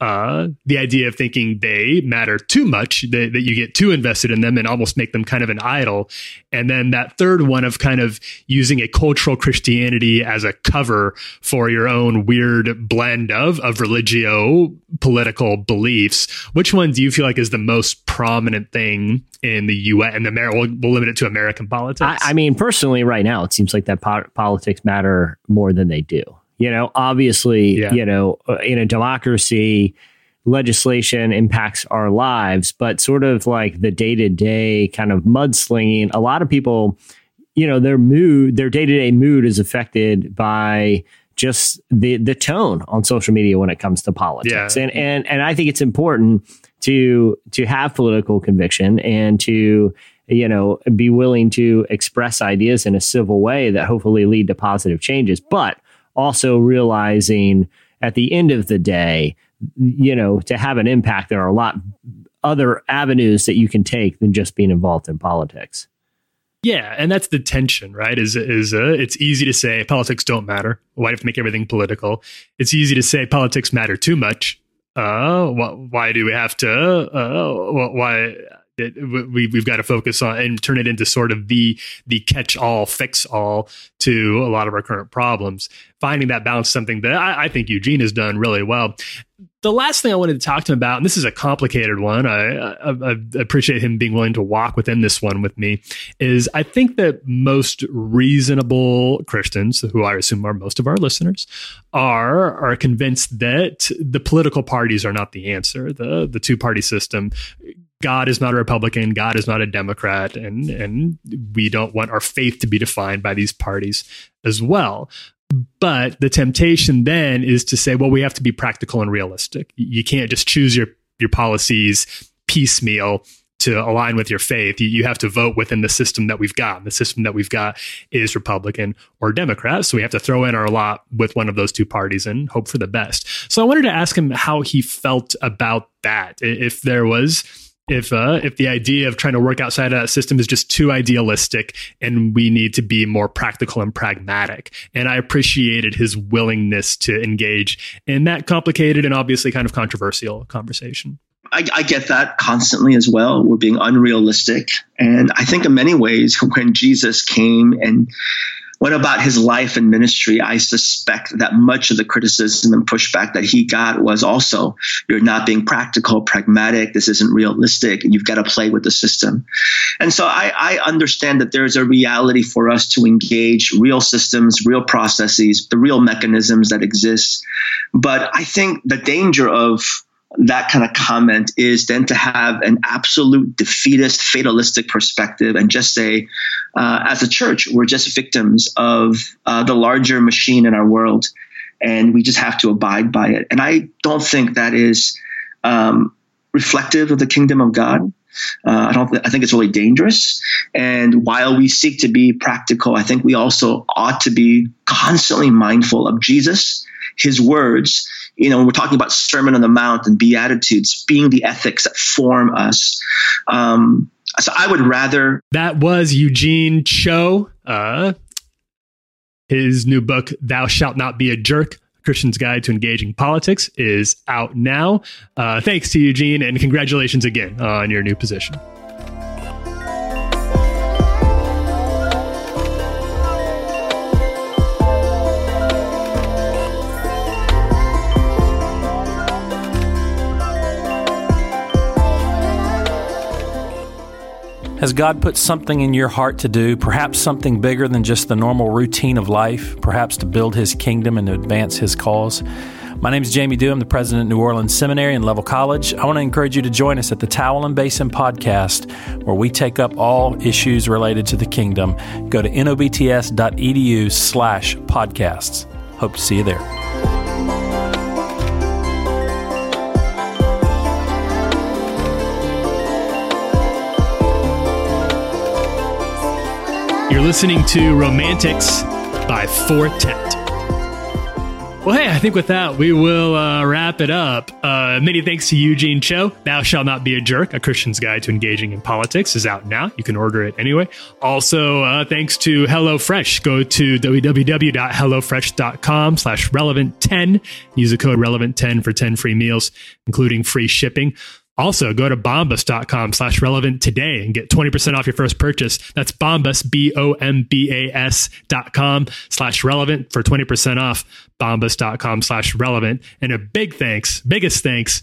uh, the idea of thinking they matter too much, that, that you get too invested in them and almost make them kind of an idol. And then that third one of kind of using a cultural Christianity as a cover for your own weird blend of, of religio political beliefs. Which one do you feel like is the most prominent thing in the U.S. and the we'll, we'll limit it to American politics? I, I, mean, personally, right now, it seems like that po- politics matter more than they do. You know, obviously, yeah. you know, uh, in a democracy, legislation impacts our lives, but sort of like the day to day kind of mudslinging, a lot of people, you know, their mood, their day to day mood is affected by just the the tone on social media when it comes to politics. Yeah. And and and I think it's important to to have political conviction and to you know be willing to express ideas in a civil way that hopefully lead to positive changes. But also realizing at the end of the day, you know, to have an impact, there are a lot other avenues that you can take than just being involved in politics. Yeah, and that's the tension, right? Is is uh, it's easy to say politics don't matter. Why do you have to make everything political? It's easy to say politics matter too much. Uh, wh- why do we have to? Uh, why we, we've got to focus on and turn it into sort of the the catch all fix all to a lot of our current problems. Finding that balance something that I, I, think eugene has done really well. The last thing i wanted to talk to him about and this is a complicated one I, I, I appreciate him being willing to walk within this one with me is i think that most reasonable christians who i assume are most of our listeners are are convinced that the political parties are not the answer. The the two party system God is not a Republican, God is not a Democrat, and and we don't want our faith to be defined by these parties as well. But the temptation then is to say, well, we have to be practical and realistic. You can't just choose your your policies piecemeal to align with your faith. You, you have to vote within the system that we've got. The system that we've got is Republican or Democrat. So we have to throw in our lot with one of those two parties and hope for the best. So I wanted to ask him how he felt about that. If there was if uh, if the idea of trying to work outside of that system is just too idealistic and we need to be more practical and pragmatic. And I appreciated his willingness to engage in that complicated and obviously kind of controversial conversation. I, I, get that constantly as well. We're being unrealistic. And I think in many ways, when Jesus came and what about his life and ministry? I suspect that much of the criticism and pushback that he got was also you're not being practical, pragmatic. This isn't realistic. You've got to play with the system. And so I, I understand that there's a reality for us to engage real systems, real processes, the real mechanisms that exist. But I think the danger of that kind of comment is then to have an absolute defeatist, fatalistic perspective and just say, uh, as a church, we're just victims of uh, the larger machine in our world, and we just have to abide by it. And I don't think that is um, reflective of the kingdom of God. Uh, I don't. Th- I think it's really dangerous. And while we seek to be practical, I think we also ought to be constantly mindful of Jesus, His words, you know, when we're talking about Sermon on the Mount and Beatitudes being the ethics that form us. Um, so I would rather. That was Eugene Cho. Uh, his new book, Thou Shalt Not Be a Jerk. Christian's Guide to Engaging Politics is out now. Uh, thanks to Eugene, and congratulations again on your new position. Has God put something in your heart to do, perhaps something bigger than just the normal routine of life, perhaps to build His kingdom and to advance His cause? My name is Jamie Dew. I'm the president of New Orleans Seminary and Leavell College. I want to encourage you to join us at the Towel and Basin podcast, where we take up all issues related to the kingdom. Go to nobts.edu slash podcasts. Hope to see you there. Listening to Romantics by Fortet. Well, hey, I think with that, we will uh, wrap it up. Uh, many thanks to Eugene Cho. Thou Shall Not Be a Jerk, A Christian's Guide to Engaging in Politics is out now. You can order it anyway. Also, uh, thanks to HelloFresh. Go to www.hellofresh.com slash relevant10. Use the code relevant10 for 10 free meals, including free shipping. Also, go to bombas.com slash relevant today and get 20% off your first purchase. That's bombas, B O M B A S dot com slash relevant for 20% off. Bombas.com slash relevant. And a big thanks, biggest thanks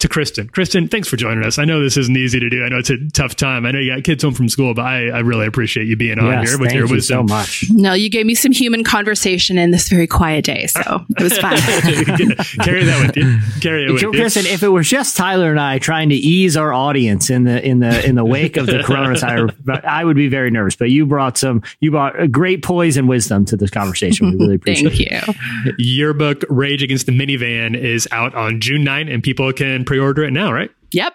to Kristen. Kristen, thanks for joining us. I know this isn't easy to do. I know it's a tough time. I know you got kids home from school, but I, I really appreciate you being on yes, here with thank your you wisdom. so much. No, you gave me some human conversation in this very quiet day, so it was fun. Carry that with you. Carry it with you. Kristen, if it was just Tyler and I trying to ease our audience in the in the in the wake of the coronavirus, I would be very nervous. But you brought some, you brought a great poise and wisdom to this conversation. We really appreciate Thank it. you. Your book, Rage Against the Minivan, is out on June 9, and people can pre order it now, right? Yep.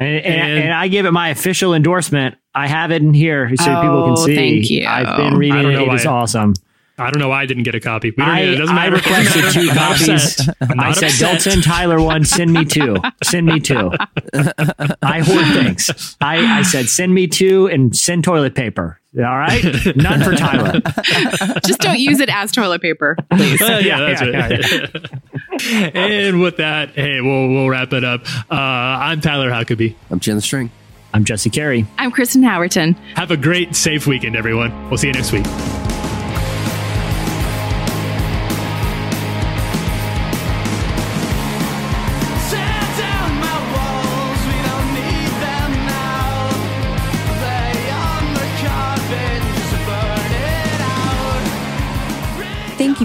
And, and, And- and I give it my official endorsement. I have it in here so people Oh, can see. thank you. I've been reading don't it. know It is why. awesome. I don't know why I didn't get a copy. We don't I, need it. doesn't I matter. requested two copies. I'm I not said, upset. "Don't send Tyler one. Send me two. Send me two. I hoard things. I, I said, "Send me two and send toilet paper." All right, none for Tyler. Just don't use it as toilet paper, please. Uh, yeah, Yeah, that's yeah, right. and with that, hey, we'll we'll wrap it up. Uh, I'm Tyler Huckabee. I'm Chandler Strang. I'm Jesse Carey. I'm Kristen Howerton. Have a great, safe weekend, everyone. We'll see you next week.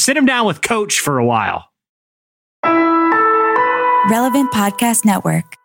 Sit him down with Coach for a while. Relevant Podcast Network.